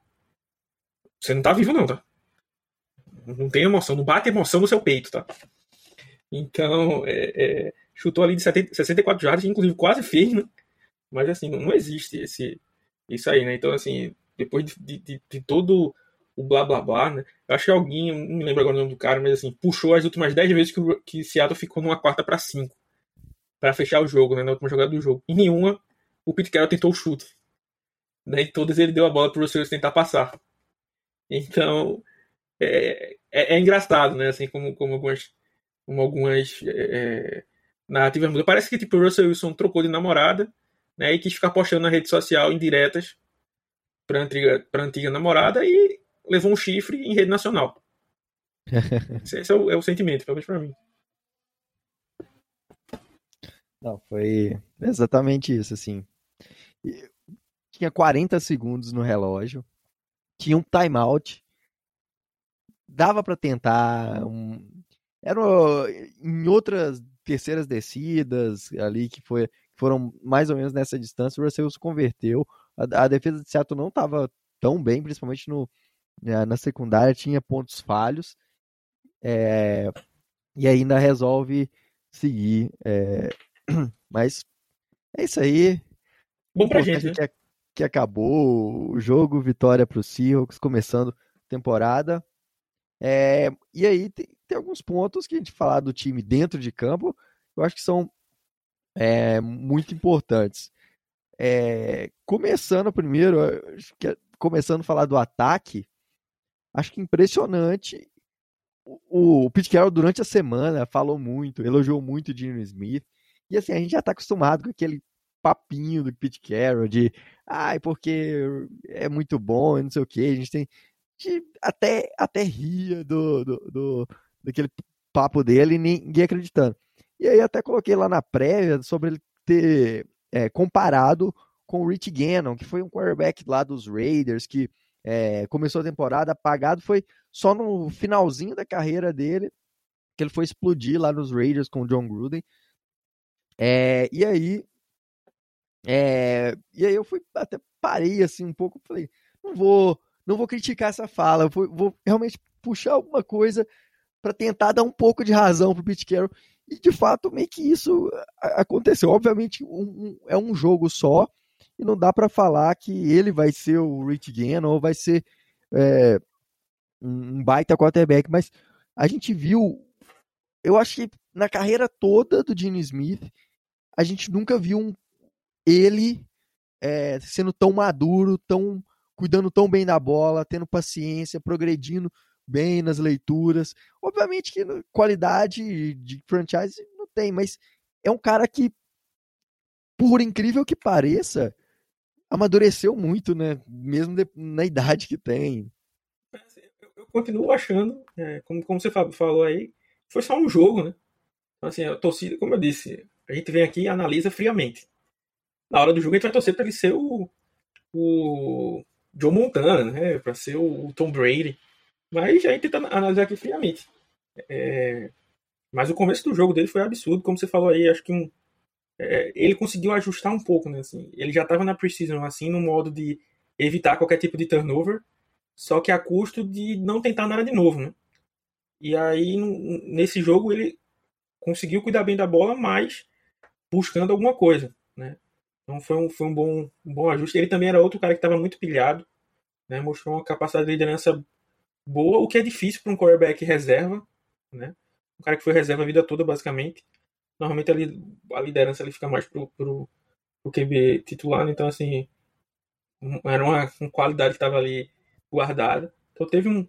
Speaker 4: você não tá vivo não, tá? Não tem emoção, não bate emoção no seu peito, tá? Então, é, é, chutou ali de 70, 64 jardas, inclusive quase fez, né? Mas assim, não, não, existe esse, isso aí, né? Então, assim, depois de, de, de, todo o blá blá blá, né? Eu acho que alguém, não me lembro agora o nome do cara, mas assim, puxou as últimas 10 vezes que, o, que Seattle ficou numa quarta para 5 para fechar o jogo, né? Na última jogada do jogo. E nenhuma o Pete Carroll tentou o chute. Né? E todas ele deu a bola para o Russell tentar passar. Então, é, é, é, engraçado, né? Assim, como, como algumas, como algumas é, narrativas mudam. Parece que tipo, o Russell Wilson trocou de namorada né, e quis ficar postando na rede social indiretas para antiga, pra antiga namorada e levou um chifre em rede nacional. Esse é o, é o sentimento, pelo menos para mim.
Speaker 3: Não, foi exatamente isso, assim. Tinha 40 segundos no relógio, tinha um timeout, dava para tentar um, Era em outras terceiras descidas ali que foi, foram mais ou menos nessa distância, o Russell se converteu. A, a defesa de Seattle não estava tão bem, principalmente no, na, na secundária, tinha pontos falhos. É, e ainda resolve seguir. É, mas é isso aí.
Speaker 4: Bom pra gente, né?
Speaker 3: que, que acabou o jogo, vitória para o Seahawks, começando temporada. É, e aí tem, tem, alguns pontos que a gente falar do time dentro de campo, eu acho que são é, muito importantes. É, começando primeiro, que, é, começando a falar do ataque, acho que impressionante. O, o Pete Carroll durante a semana falou muito, elogiou muito o Dino Smith. E assim, a gente já está acostumado com aquele papinho do Pete Carroll de ai, porque é muito bom não sei o que. A gente tem. A gente até, até ria do, do, do, daquele papo dele e ninguém acreditando. E aí até coloquei lá na prévia sobre ele ter é, comparado com o Rich Gannon, que foi um quarterback lá dos Raiders, que é, começou a temporada apagado, foi só no finalzinho da carreira dele que ele foi explodir lá nos Raiders com o John Gruden. É, e aí é, e aí eu fui até parei assim um pouco, falei, não vou, não vou criticar essa fala, vou, vou realmente puxar alguma coisa para tentar dar um pouco de razão pro Pete Carroll. E de fato meio que isso aconteceu. Obviamente um, um, é um jogo só e não dá para falar que ele vai ser o Rich Gannon ou vai ser é, um baita quarterback, mas a gente viu, eu acho que na carreira toda do Gene Smith, a gente nunca viu um ele é, sendo tão maduro, tão cuidando tão bem da bola, tendo paciência, progredindo bem nas leituras. Obviamente que qualidade de franchise não tem, mas é um cara que, por incrível que pareça, amadureceu muito, né? Mesmo na idade que tem.
Speaker 4: Eu, continuo achando, é, como, como você falou aí, foi só um jogo, né? Então, assim, a torcida, como eu disse, a gente vem aqui e analisa friamente na hora do jogo a gente vai torcer para ele ser o, o Joe Montana, né? Para ser o, Tom Brady. Mas a gente tenta analisar aqui friamente. É, mas o começo do jogo dele foi absurdo, como você falou aí, acho que um, é, ele conseguiu ajustar um pouco, né? Assim, ele já estava na preseason assim, no modo de evitar qualquer tipo de turnover, só que a custo de não tentar nada de novo, né? E aí nesse jogo ele conseguiu cuidar bem da bola, mas buscando alguma coisa, né? Então foi um, foi um, bom, um bom ajuste. Ele também era outro cara que estava muito pilhado, né? mostrou uma capacidade de liderança boa, o que é difícil para um quarterback reserva, né? um cara que foi reserva a vida toda, basicamente. Normalmente a, a liderança ele fica mais pro, pro, pro QB titular, né? então assim, era uma, uma qualidade que estava ali guardada. Então teve um,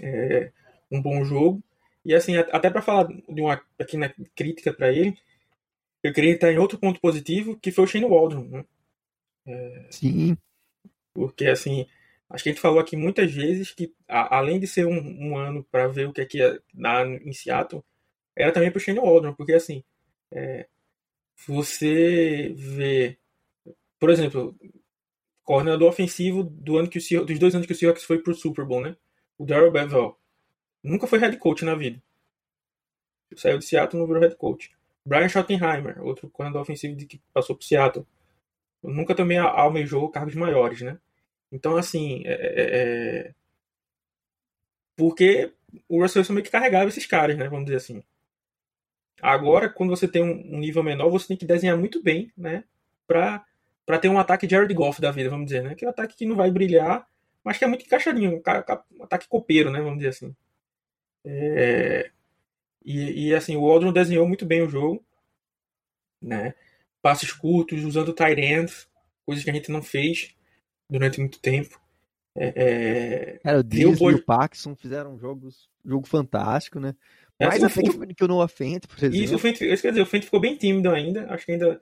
Speaker 4: é, um bom jogo. E assim, até para falar de uma pequena crítica para ele, eu queria entrar em outro ponto positivo, que foi o Shane Waldron, né?
Speaker 3: É, Sim.
Speaker 4: Porque, assim, acho que a gente falou aqui muitas vezes que, a, além de ser um, um ano para ver o que é que ia dar em Seattle, era também pro Shane Waldron, porque, assim, é, você vê, por exemplo, coordenador ofensivo do ano que o dos dois anos que o Seahawks foi pro Super Bowl, né? O Darrell Bevel. Nunca foi head coach na vida. Saiu de Seattle não virou head coach. Brian Schottenheimer, outro coordenador ofensivo que passou por Seattle, nunca também almejou cargos maiores, né? Então, assim, é, é, é... porque o Russell Wilson meio que carregava esses caras, né? Vamos dizer assim. Agora, quando você tem um nível menor, você tem que desenhar muito bem, né? Pra, pra ter um ataque Jared Goff da vida, vamos dizer, né? Aquele ataque que não vai brilhar, mas que é muito encaixadinho, um ataque copeiro, né? Vamos dizer assim. É... E, e assim, o Aldrin desenhou muito bem o jogo, né? Passes curtos, usando tight ends, coisas que a gente não fez durante muito tempo. É,
Speaker 3: é... Cara, o Dias e o Paxson fizeram um jogo, jogo fantástico, né? É, Mais até que o Noah Fent, por exemplo.
Speaker 4: Isso, o Fent, isso quer dizer, o Fent ficou bem tímido ainda. Acho que ainda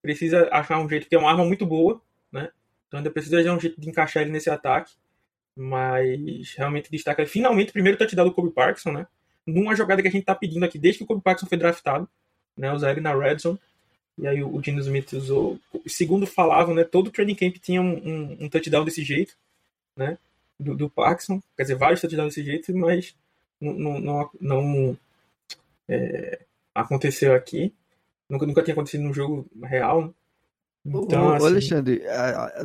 Speaker 4: precisa achar um jeito, porque é uma arma muito boa, né? Então ainda precisa de um jeito de encaixar ele nesse ataque. Mas realmente destaca finalmente o primeiro touchdown do Kobe Parkinson, né? numa jogada que a gente tá pedindo aqui desde que o Kobe Parkinson foi draftado, né, usar ele na red zone. E aí o Dino Smith usou. Segundo falavam, né, todo training camp tinha um, um, um touchdown desse jeito, né, do, do Parkinson. Quer dizer, vários touchdowns desse jeito, mas não, não, não, é, aconteceu aqui. Nunca, nunca tinha acontecido num jogo real. Né?
Speaker 3: Então, ô, assim... Alexandre,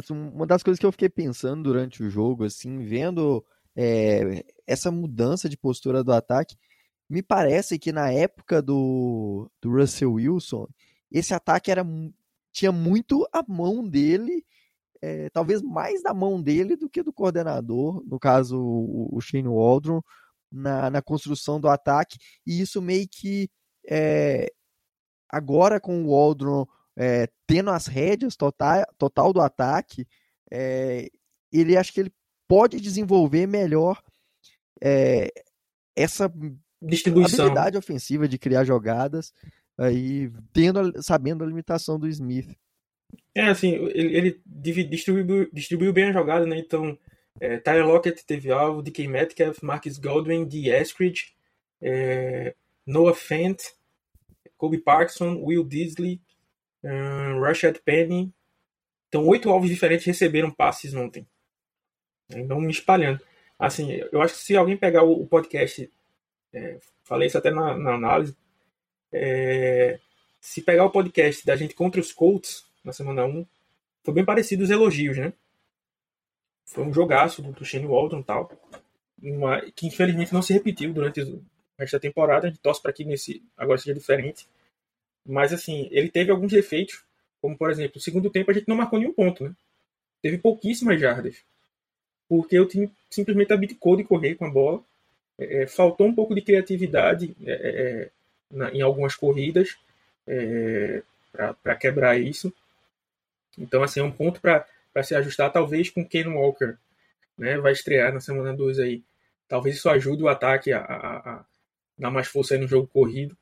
Speaker 3: uma das coisas que eu fiquei pensando durante o jogo, assim, vendo é, essa mudança de postura do ataque, me parece que na época do, do Russell Wilson, esse ataque era tinha muito a mão dele, é, talvez mais da mão dele do que do coordenador, no caso o, o Shane Waldron, na, na construção do ataque, e isso meio que é, agora com o Waldron é, tendo as rédeas total, total do ataque, é, ele acho que ele pode desenvolver melhor essa
Speaker 4: distribuição.
Speaker 3: habilidade ofensiva de criar jogadas aí tendo sabendo a limitação do Smith.
Speaker 4: É assim ele, ele distribuiu, distribuiu bem a jogada né então é, Tyler Lockett teve alvo DK Metcalf Marcus Godwin D. Eskridge é, Noah Fent Kobe Parkinson Will Disley um, Rashad Penny então oito alvos diferentes receberam passes ontem então me espalhando assim eu acho que se alguém pegar o, o podcast é, falei isso até na, na análise. É, se pegar o podcast da gente contra os Colts na semana 1, foi bem parecido os elogios, né? Foi um jogaço do, do Shane Walton e tal. Uma, que infelizmente não se repetiu durante o resto da temporada. A gente torce para que nesse agora seja diferente. Mas assim, ele teve alguns defeitos, como por exemplo, no segundo tempo a gente não marcou nenhum ponto, né? Teve pouquíssimas jardas. Porque o time simplesmente abdicou de correr com a bola é, faltou um pouco de criatividade é, é, é na, em algumas corridas é, para quebrar isso. Então, assim, é um ponto para se ajustar, talvez com Ken Walker, né, vai estrear na semana 2 aí. Talvez isso ajude o ataque a, a, a dar mais força no jogo corrido.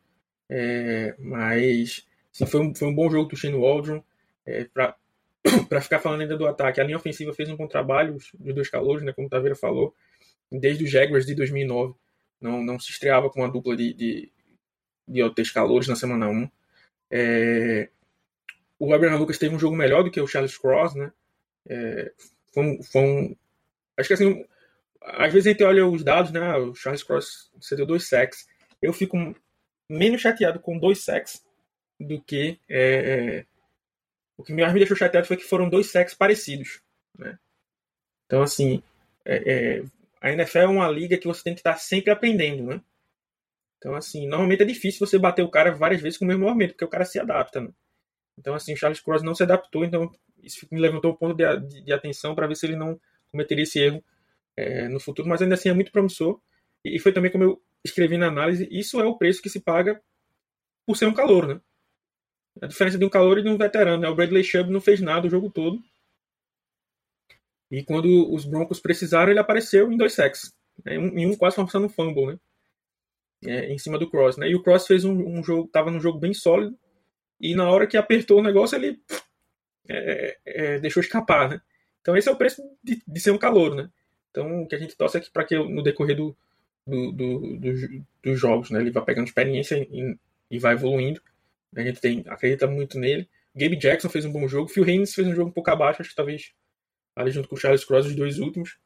Speaker 4: É, mas assim, foi, um, foi um bom jogo do Shane Waldron. É, para ficar falando ainda do ataque, a linha ofensiva fez um bom trabalho, os, os dois calores, né, como o Taveira falou desde os Jaguars de 2009. Não, não se estreava com uma dupla de, de, de altos calores na semana 1. É, o Abraham Lucas teve um jogo melhor do que o Charles Cross, né? É, foi, foi um, acho que assim, às vezes a gente olha os dados, né? O Charles Cross cedeu dois sacks. Eu fico menos chateado com dois sacks do que é, é, o que mais me deixou chateado foi que foram dois sacks parecidos, né? Então assim, é, é a NFL é uma liga que você tem que estar sempre aprendendo, né? Então, assim, normalmente é difícil você bater o cara várias vezes com o mesmo movimento, porque o cara se adapta, né? Então, assim, o Charles Cross não se adaptou, então isso me levantou um ponto de, de, de atenção para ver se ele não cometeria esse erro é, no futuro, mas ainda assim é muito promissor. E, e foi também como eu escrevi na análise, isso é o preço que se paga por ser um calor, né? A diferença de um calor e de um veterano, né? O Bradley Chubb não fez nada o jogo todo, e quando os Broncos precisaram, ele apareceu em dois sacks. Né? Em um quase forçando um fumble, né? É, em cima do Cross, né? E o Cross fez um, um, jogo, tava num jogo bem sólido. E na hora que apertou o negócio, ele é, é, deixou escapar, né? Então esse é o preço de, de ser um calor, né? Então o que a gente torce é que para que no decorrer do, do, do, do, dos jogos, né? Ele vai pegando experiência e, e vai evoluindo. A gente tem, acredita muito nele. Gabe Jackson fez um bom jogo. Phil Haynes fez um jogo um pouco abaixo, acho que talvez ali junto com o Charles Cross, os dois últimos.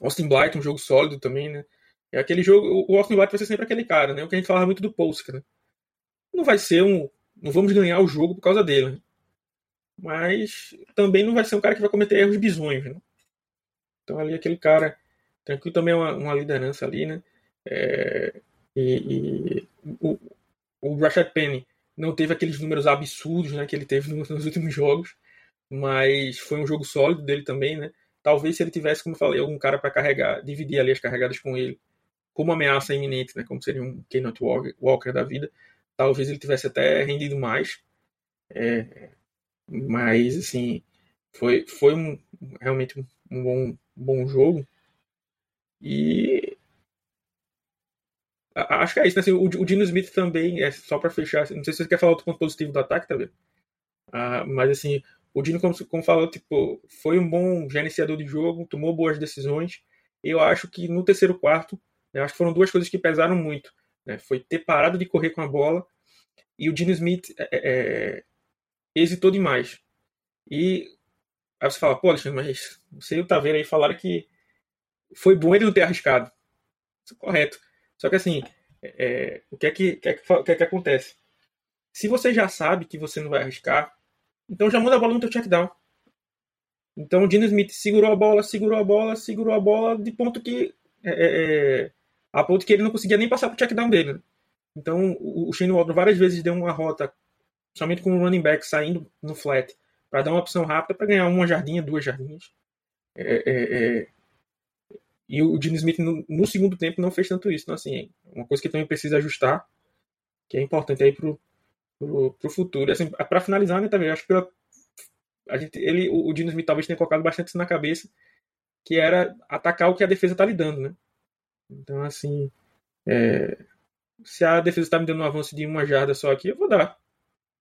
Speaker 4: Austin Blight, um jogo sólido também, né? É aquele jogo, o Austin Blight vai ser sempre aquele cara, né? O que a gente falava muito do Polska, né? Não vai ser um. Não vamos ganhar o jogo por causa dele, né? Mas também não vai ser um cara que vai cometer erros bizonhos, né? Então ali aquele cara. Tranquilo também é uma, uma liderança ali, né? É, e, e o, o Rashad Penny não teve aqueles números absurdos né, que ele teve nos, nos últimos jogos mas foi um jogo sólido dele também, né? Talvez se ele tivesse, como eu falei, algum cara para carregar, dividir ali as carregadas com ele, como ameaça iminente, né? Como seria um Walker, Walker da vida, talvez ele tivesse até rendido mais. É, mas, assim, foi, foi um, realmente um bom, bom jogo. E acho que é isso, né? Assim, o, Dino Smith também, é só para fechar, não sei se você quer falar outro ponto positivo do ataque, tá vendo? Ah, mas assim, o Dino, como, como falou, tipo, foi um bom gerenciador de jogo, tomou boas decisões. Eu acho que no terceiro quarto, né, acho que foram duas coisas que pesaram muito. Né, foi ter parado de correr com a bola e o Dino Smith é, é, é hesitou demais. E aí você fala, pô, Alexandre, mas você e o Taveira aí falaram que foi bom ele não ter arriscado. Isso é correto. Só que assim, é, o que é que, que, é que, que é que acontece? Se você já sabe que você não vai arriscar, então já manda a bola no teu check down. Então o Dino Smith segurou a bola, segurou a bola, segurou a bola, de ponto que. É, é, é a ponto que ele não conseguia nem passar pro check down dele. Né? Então o, Shane Waldron várias vezes deu uma rota, somente com o running back saindo no flat, para dar uma opção rápida para ganhar uma jardinha, duas jardinhas. É, é, é, e o Dino Smith no, no, segundo tempo não fez tanto isso. Então, assim, uma coisa que também precisa ajustar, que é importante aí pro, pro, pro futuro. Assim, para finalizar, né, também, acho que pela, a gente, ele, o, o Dino Smith talvez tenha colocado bastante isso na cabeça, que era atacar o que a defesa tá lhe dando, né? Então, assim, é, se a defesa está me dando um avanço de uma jarda só aqui, eu vou dar.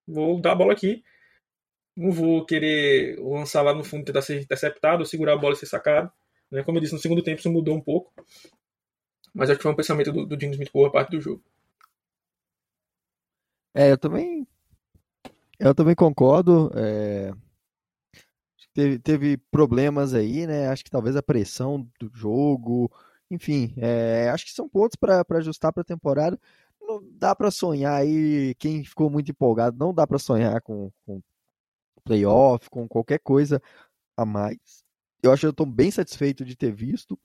Speaker 4: Vou dar a bola aqui. Não vou querer lançar lá no fundo tentar ser interceptado, ou segurar a bola e ser sacado. Né? Como eu disse, no segundo tempo isso mudou um pouco. Mas acho que foi um pensamento do, do Dino Smith boa parte do jogo.
Speaker 3: É, eu também. Eu também concordo. É... Teve, teve problemas aí, né? Acho que talvez a pressão do jogo. Enfim, é... acho que são pontos para ajustar para a temporada. Não dá para sonhar aí. Quem ficou muito empolgado, não dá para sonhar com, com playoff, com qualquer coisa a mais. Eu acho que eu estou bem satisfeito de ter visto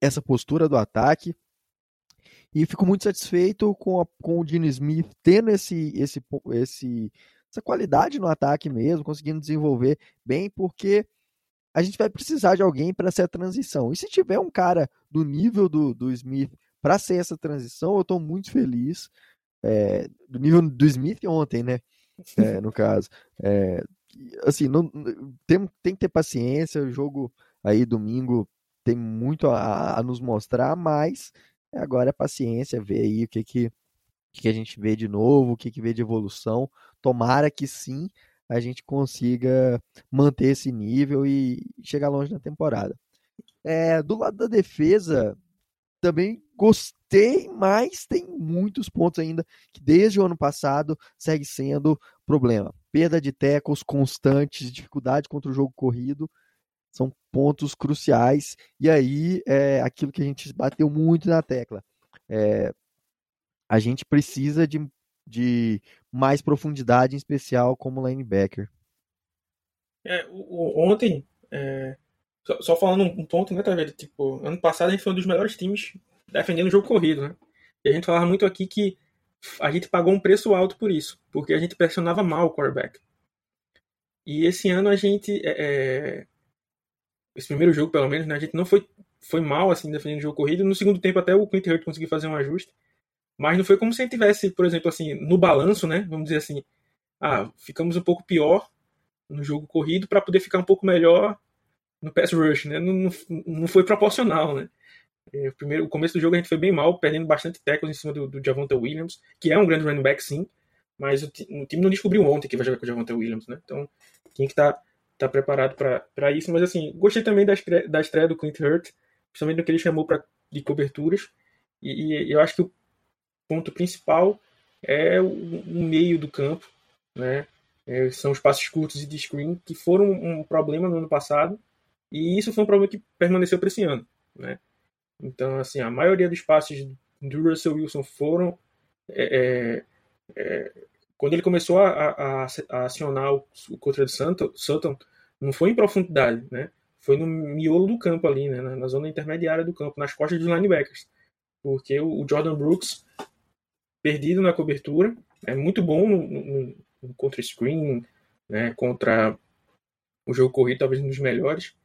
Speaker 3: essa postura do ataque. E fico muito satisfeito com, a, com o Dino Smith tendo esse, esse, esse, essa qualidade no ataque mesmo, conseguindo desenvolver bem, porque a gente vai precisar de alguém para ser a transição. E se tiver um cara do nível do, do Smith para ser essa transição, eu estou muito feliz. É, do nível do Smith ontem, né? É, no caso. É, assim, não, tem, tem que ter paciência. O jogo aí domingo tem muito a, a nos mostrar, mas agora é paciência, ver aí o que que, que a gente vê de novo, o que que vê de evolução. Tomara que sim a gente consiga manter esse nível e chegar longe na temporada. É, do lado da defesa, também gostei, mas tem muitos pontos ainda que desde o ano passado segue sendo problema. Perda de tecos constantes, dificuldade contra o jogo corrido, são pontos cruciais. E aí, é aquilo que a gente bateu muito na tecla. É, a gente precisa de, de mais profundidade, em especial como linebacker.
Speaker 4: É, o, o, ontem, é, só, só, falando um ponto, né, vendo? Tipo, ano passado a gente foi um dos melhores times defendendo o jogo corrido, né? E a gente falava muito aqui que a gente pagou um preço alto por isso, porque a gente pressionava mal o quarterback. E esse ano a gente é, é esse primeiro jogo, pelo menos, né, a gente não foi, foi mal assim defendendo o jogo corrido. No segundo tempo, até o Clint Hurt conseguiu fazer um ajuste. Mas não foi como se a gente tivesse, por exemplo, assim, no balanço, né? Vamos dizer assim, ah, ficamos um pouco pior no jogo corrido para poder ficar um pouco melhor no pass rush, né? Não, não, não foi proporcional, né? É, o, primeiro, o começo do jogo a gente foi bem mal, perdendo bastante tackles em cima do, do Williams, que é um grande running back, sim, mas o, o time não descobriu ontem que vai jogar com o Javonta Williams, né? Então, tinha que tá tá preparado para isso. Mas assim, gostei também da estreia, da estreia do Clint Hurt, principalmente do que ele chamou pra, de coberturas. E, e, eu acho que o ponto principal é o, o meio do campo, né? É, são os passos curtos e de screen que foram um problema no ano passado e isso foi um problema que permaneceu para esse ano, né? Então, assim, a maioria dos passes do Russell Wilson foram é, é, é quando ele começou a, a, a acionar o, o contra do Sutton, não foi em profundidade, né? Foi no miolo do campo ali, né? na, zona intermediária do campo, nas costas dos linebackers. Porque o, Jordan Brooks, perdido na cobertura, é muito bom no, no, no contra-screen, né? contra o jogo corrido, talvez um dos melhores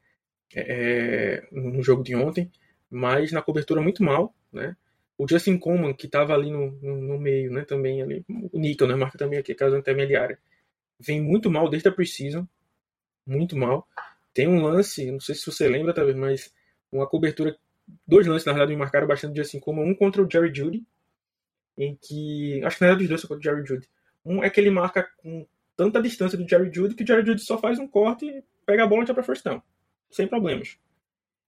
Speaker 4: é, no jogo de ontem, mas na cobertura muito mal, né? O Justin Coleman, que estava ali no, no, meio, né, também ali, o Nickel, né, marca também aqui, casa intermediária, vem muito mal desde a preseason, muito mal. Tem um lance, não sei se você lembra, talvez, mas uma cobertura, dois lances, na verdade, me marcaram bastante Justin Coleman, um contra o Jerry Judy, em que, acho que na verdade dos dois foi contra o Jerry Judy. Um é que ele marca com tanta distância do Jerry Judy que o Jerry Judy só faz um corte, pega a bola e vai para first down, sem problemas.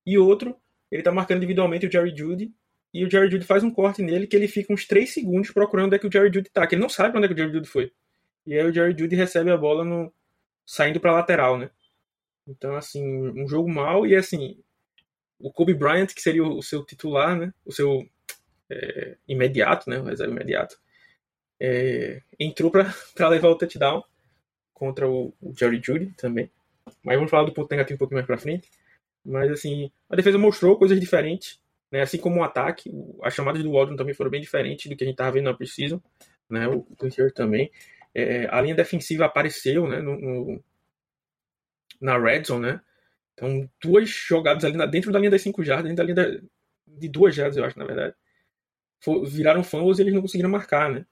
Speaker 4: E outro, ele tá marcando individualmente o Jerry Judy e o Jerry Judy faz um corte nele que ele fica uns 3 segundos procurando onde é que o Jerry Judy tá, que ele não sabe onde é que o Jerry Judy foi. E aí o Jerry Judy recebe a bola no, saindo para lateral, né? Então, assim, um jogo mal e assim, o Kobe Bryant, que seria o seu titular, né? O seu é, imediato, né? O reserva imediato. É, entrou para levar o touchdown contra o, o Jerry Judy também. Mas vamos falar do ponto negativo um pouquinho mais para frente. Mas assim, a defesa mostrou coisas diferentes, né? Assim como o ataque, as chamadas do Waldron também foram bem diferentes do que a gente estava vendo na Precision, né? O Twitter também. É, a linha defensiva apareceu, né? No, no, na red zone, né? Então, duas jogadas ali na, dentro da linha das 5 jardas, dentro da linha da, de duas jardas, eu acho, na verdade. Viraram fumbles e eles não conseguiram marcar, né?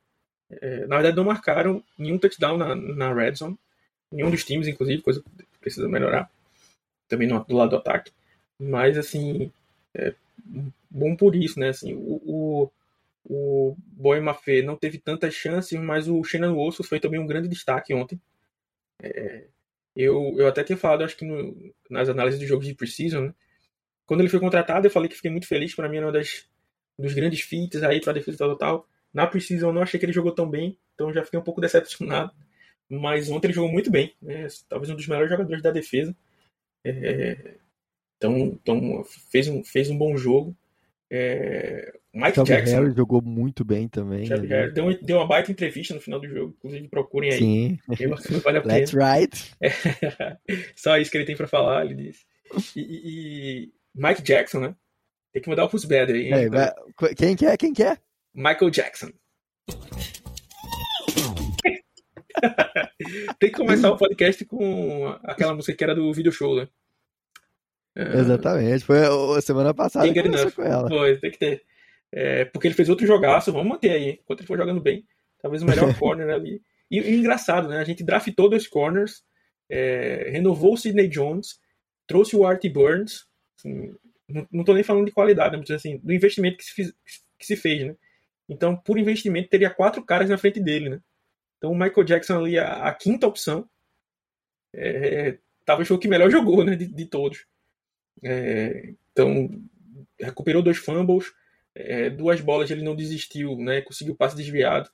Speaker 4: É, na verdade, não marcaram nenhum touchdown na, na red zone. Nenhum dos times, inclusive, coisa que precisa melhorar. Também no, do lado do ataque. Mas, assim, é bom por isso, né? Assim, o, o, o Boy Mafé não teve tantas chances, mas o Shannon Osso foi também um grande destaque ontem. É, eu, eu até tinha falado, acho que no, nas análises do jogo de Precision, né? Quando ele foi contratado, eu falei que fiquei muito feliz. Para mim, era uma das dos grandes feats aí para defesa total. Na Precision, eu não achei que ele jogou tão bem, então já fiquei um pouco decepcionado. Mas ontem ele jogou muito bem, né? talvez um dos melhores jogadores da defesa. É, então, então fez, um, fez um bom jogo. É, Mike
Speaker 3: Shelby
Speaker 4: Jackson.
Speaker 3: Harris jogou muito bem também.
Speaker 4: Harris deu, deu uma baita entrevista no final do jogo. Inclusive, procurem aí.
Speaker 3: Sim,
Speaker 4: vale a pena.
Speaker 3: that's right.
Speaker 4: Só isso que ele tem pra falar, ele disse. E- e Mike Jackson, né? Tem que mudar o Who's Better hein?
Speaker 3: Vai- quem que é? Quem que é?
Speaker 4: Michael Jackson. tem que começar o podcast com aquela música que era do video show, né? É,
Speaker 3: Exatamente. Foi a semana passada que começou com ela.
Speaker 4: Foi, tem que ter. É, porque ele fez outro jogaço, vamos manter aí, enquanto ele for jogando bem. Talvez o melhor corner ali. E, e engraçado, né? A gente draftou dois corners, é, renovou o Sidney Jones, trouxe o Artie Burns. assim, não, não tô nem falando de qualidade, mas assim, do investimento que se, fiz- que se fez, né? Então, por investimento, teria quatro caras na frente dele, né? Então, o Michael Jackson ali, a, a quinta opção, é, o que melhor jogou, né? De, de todos. É, então, recuperou dois fumbles, é, duas bolas ele não desistiu, né? Conseguiu passe desviado,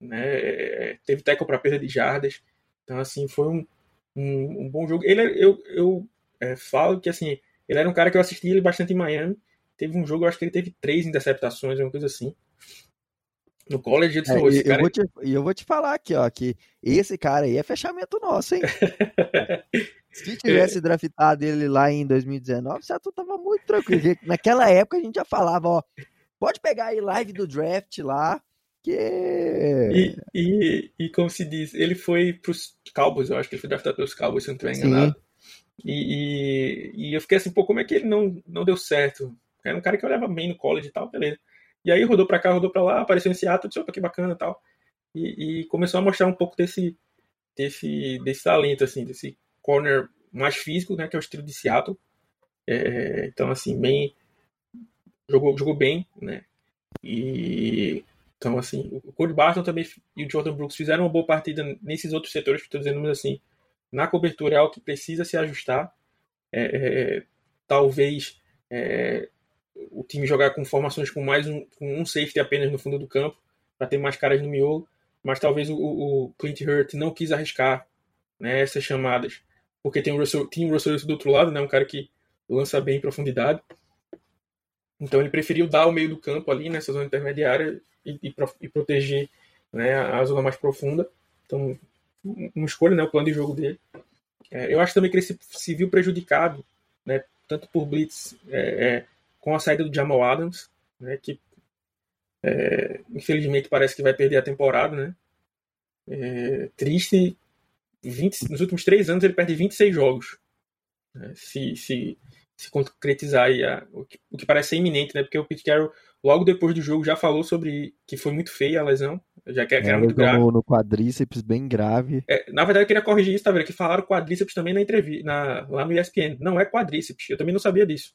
Speaker 4: né? Teve tackle para perda de jardas. Então, assim, foi um, um, um bom jogo. Ele, é- eu eu é, falo que, assim, ele era um cara que eu assisti ele bastante em Miami. Teve um jogo, eu acho que ele teve três interceptações, uma coisa assim. No college, eu disse,
Speaker 3: É,
Speaker 4: "Pô,
Speaker 3: e eu,
Speaker 4: cara
Speaker 3: vou te, eu vou te falar aqui, ó, que esse cara aí é fechamento nosso, hein? Se tivesse draftado ele lá em 2019, o Seattle tava muito tranquilo. Naquela época a gente já falava, ó, pode pegar aí live do draft lá, que...
Speaker 4: E, e, e como se diz, ele foi pros Cowboys, eu acho que ele foi draftado pelos Cowboys, se não estiver
Speaker 3: Sim.
Speaker 4: E, e, e eu fiquei assim, pô, como é que ele não, não deu certo? Era um cara que olhava bem no college e tal, beleza. E aí rodou pra cá, rodou pra lá, apareceu em Seattle, disse, opa, que bacana tal. E, e começou a mostrar um pouco desse, desse, desse talento, assim, desse corner mais físico, né, que é o estilo de Seattle. É, então, assim, bem... Jogou, jogou bem, né? E... Então, assim, o Cody Barton também e o Jordan Brooks fizeram uma boa partida nesses outros setores que estou dizendo, mas assim, na cobertura é algo que precisa se ajustar. É, é, talvez é, o time jogar com formações com mais um, com um safety apenas no fundo do campo, para ter mais caras no miolo, mas talvez o, o Clint Hurt não quis arriscar né, essas chamadas, porque tem o Russell, tinha o Russell do outro lado, né, um cara que lança bem em profundidade. Então ele preferiu dar o meio do campo ali nessa zona intermediária e, e, e proteger né, a zona mais profunda. Então, uma escolha, né, o plano de jogo dele. É, eu acho também que ele se, se viu prejudicado, né, tanto por blitz é, é, com a saída do Jamal Adams, né, que é, infelizmente parece que vai perder a temporada, né. É, triste, 20, nos últimos três anos ele perde 26 jogos. né, se, se, se concretizar a- o, que, o que parece ser iminente, né, porque o Pete Carroll logo depois do jogo já falou sobre que foi muito feia a lesão, já que, que era
Speaker 3: É,
Speaker 4: muito grave.
Speaker 3: no, no quadríceps bem grave.
Speaker 4: É, na verdade, eu queria corrigir isso, tá vendo? Que falaram quadríceps também na entrevista, na, lá no ESPN. Não é quadríceps, eu também não sabia disso.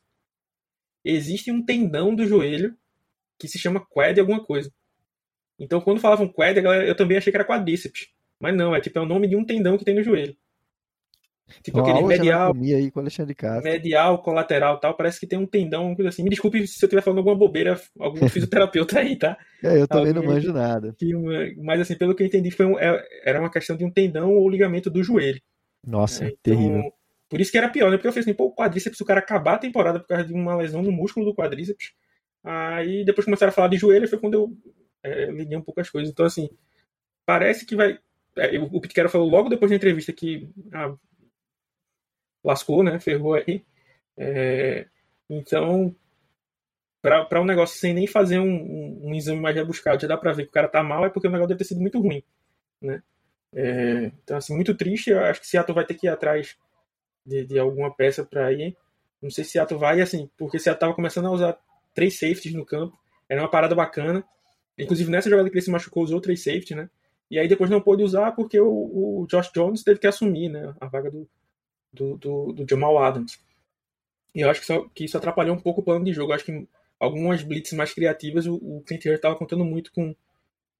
Speaker 4: Existe um tendão do joelho que se chama quad alguma coisa. Então, quando falavam quad, eu também achei que era quadríceps. Mas não, é tipo é o nome de um tendão que tem no joelho. Tipo aquele
Speaker 3: de
Speaker 4: medial,
Speaker 3: aí com o Alexandre Castro.
Speaker 4: medial, colateral tal, parece que tem um tendão, uma coisa assim. Me desculpe se eu estiver falando alguma bobeira, algum fisioterapeuta aí, tá?
Speaker 3: É, eu também não
Speaker 4: alguém-
Speaker 3: manjo nada.
Speaker 4: Que Mas assim, pelo que eu entendi, foi um- é- era uma questão de um tendão ou ligamento do joelho.
Speaker 3: Nossa,
Speaker 4: né? Então,
Speaker 3: terrível.
Speaker 4: Por isso que era pior, né? Porque eu falei assim, pô, o quadríceps, o cara acabar a temporada por causa de uma lesão no músculo do quadríceps. Aí depois começaram a falar de joelho, foi quando eu é, liguei um pouco as coisas. Então, assim, parece que vai. É, o Carroll falou logo depois da entrevista que ah, lascou, né? Ferrou aí. É, então, para um negócio sem nem fazer um, um, um, exame mais rebuscado, já dá para ver que o cara tá mal, é porque o negócio deve ter sido muito ruim, né? É, então, assim, muito triste. Eu acho que Seattle vai ter que ir atrás de, de alguma peça para ir. Não sei se Seattle vai, assim, porque Seattle tava começando a usar três safeties no campo. Era uma parada bacana. Inclusive, nessa jogada que ele se machucou, usou três safeties, né? E aí depois não pôde usar porque o, o Josh Jones teve que assumir, né? A vaga do, do, do, do Jamal Adams. E eu acho que, só, que isso atrapalhou um pouco o plano de jogo. Eu acho que algumas blitz mais criativas, o, o Clint Hurst estava contando muito com,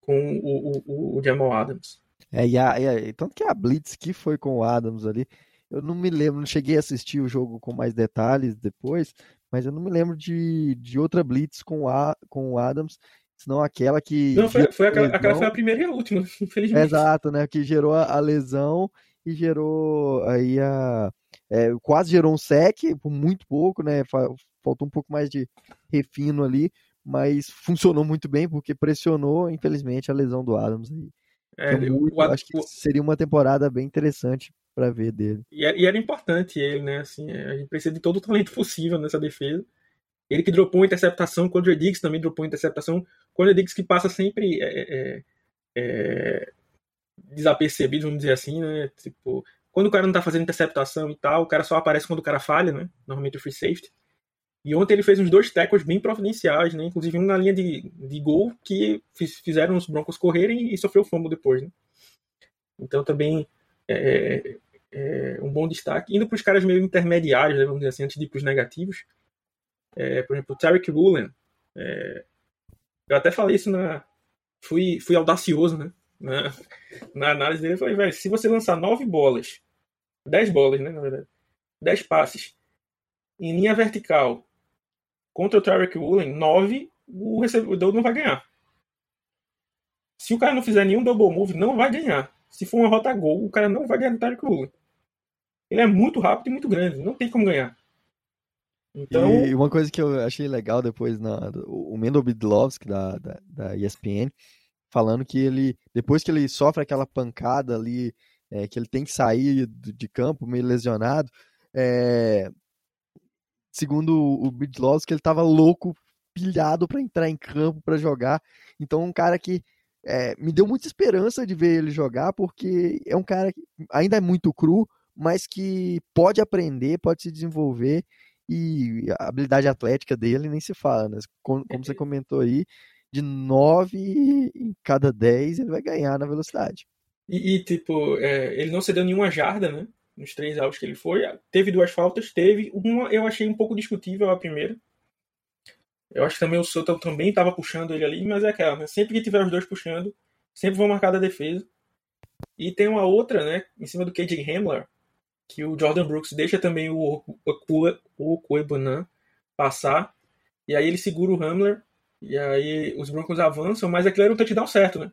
Speaker 4: com o, o, o Jamal Adams.
Speaker 3: É, e, a, e a, tanto que a blitz que foi com o Adams ali, eu não me lembro, não cheguei a assistir o jogo com mais detalhes depois, mas eu não me lembro de, de outra blitz com, a, com o Adams, senão aquela que.
Speaker 4: Não, foi, foi aquela, lesão... aquela foi a primeira e a última, infelizmente.
Speaker 3: Exato, né? Que gerou a lesão e gerou aí a. É, quase gerou um sec, por muito pouco, né? Faltou um pouco mais de refino ali, mas funcionou muito bem porque pressionou, infelizmente, a lesão do Adams aí. É, muito, o, acho que seria uma temporada bem interessante para ver dele.
Speaker 4: E, e, era importante ele, né? Assim, é, a gente precisa de todo o talento possível nessa defesa. Ele que dropou uma interceptação, quando o Diggs também dropou uma interceptação. Quando o Diggs que passa sempre é, é, é, desapercebido, vamos dizer assim, né? Tipo, quando o cara não tá fazendo interceptação e tal, o cara só aparece quando o cara falha, né? Normalmente o free safety. E ontem ele fez uns dois tackles bem providenciais, né? Inclusive um na linha de, de gol que fizeram os Broncos correrem e sofreu fumble depois, né? Então também é, é, é um bom destaque. Indo para os caras meio intermediários, né, vamos dizer assim, antes de ir negativos. É, por exemplo, o Tarek Woolen. É, eu até falei isso na... Fui, fui audacioso, né? Na, na análise dele, eu falei, velho, se você lançar nove bolas, dez bolas, né, na verdade, dez passes, em linha vertical, contra o Tarek Woolen, 9, o recebedor não vai ganhar. Se o cara não fizer nenhum double move, não vai ganhar. Se for uma rota gol, o cara não vai ganhar do Tarek Woolen. Ele é muito rápido e muito grande, não tem como ganhar.
Speaker 3: Então... E uma coisa que eu achei legal depois, na, o Mendel Bidlovski da, da, da, ESPN, falando que ele, depois que ele sofre aquela pancada ali, é, que ele tem que sair de campo meio lesionado, é, segundo o Bidlovski, ele estava louco, pilhado para entrar em campo para jogar. Então, um cara que é, me deu muita esperança de ver ele jogar, porque é um cara que ainda é muito cru, mas que pode aprender, pode se desenvolver e a habilidade atlética dele nem se fala, né? Como, como você comentou aí, de 9 em cada 10 ele vai ganhar na velocidade.
Speaker 4: E, e tipo, é, ele não cedeu nenhuma jarda, né? nos três alvos que ele foi. Teve duas faltas, teve. Uma eu achei um pouco discutível a primeira. Eu acho que também o Sutton também estava puxando ele ali, mas é aquela, né? Sempre que tiver os dois puxando, sempre vão marcar da defesa. E tem uma outra, né, em cima do KJ Hamler, que o Jordan Brooks deixa também o Okuebanan passar, e aí ele segura o Hamler, e aí os Broncos avançam, mas aquilo era um touchdown certo, né?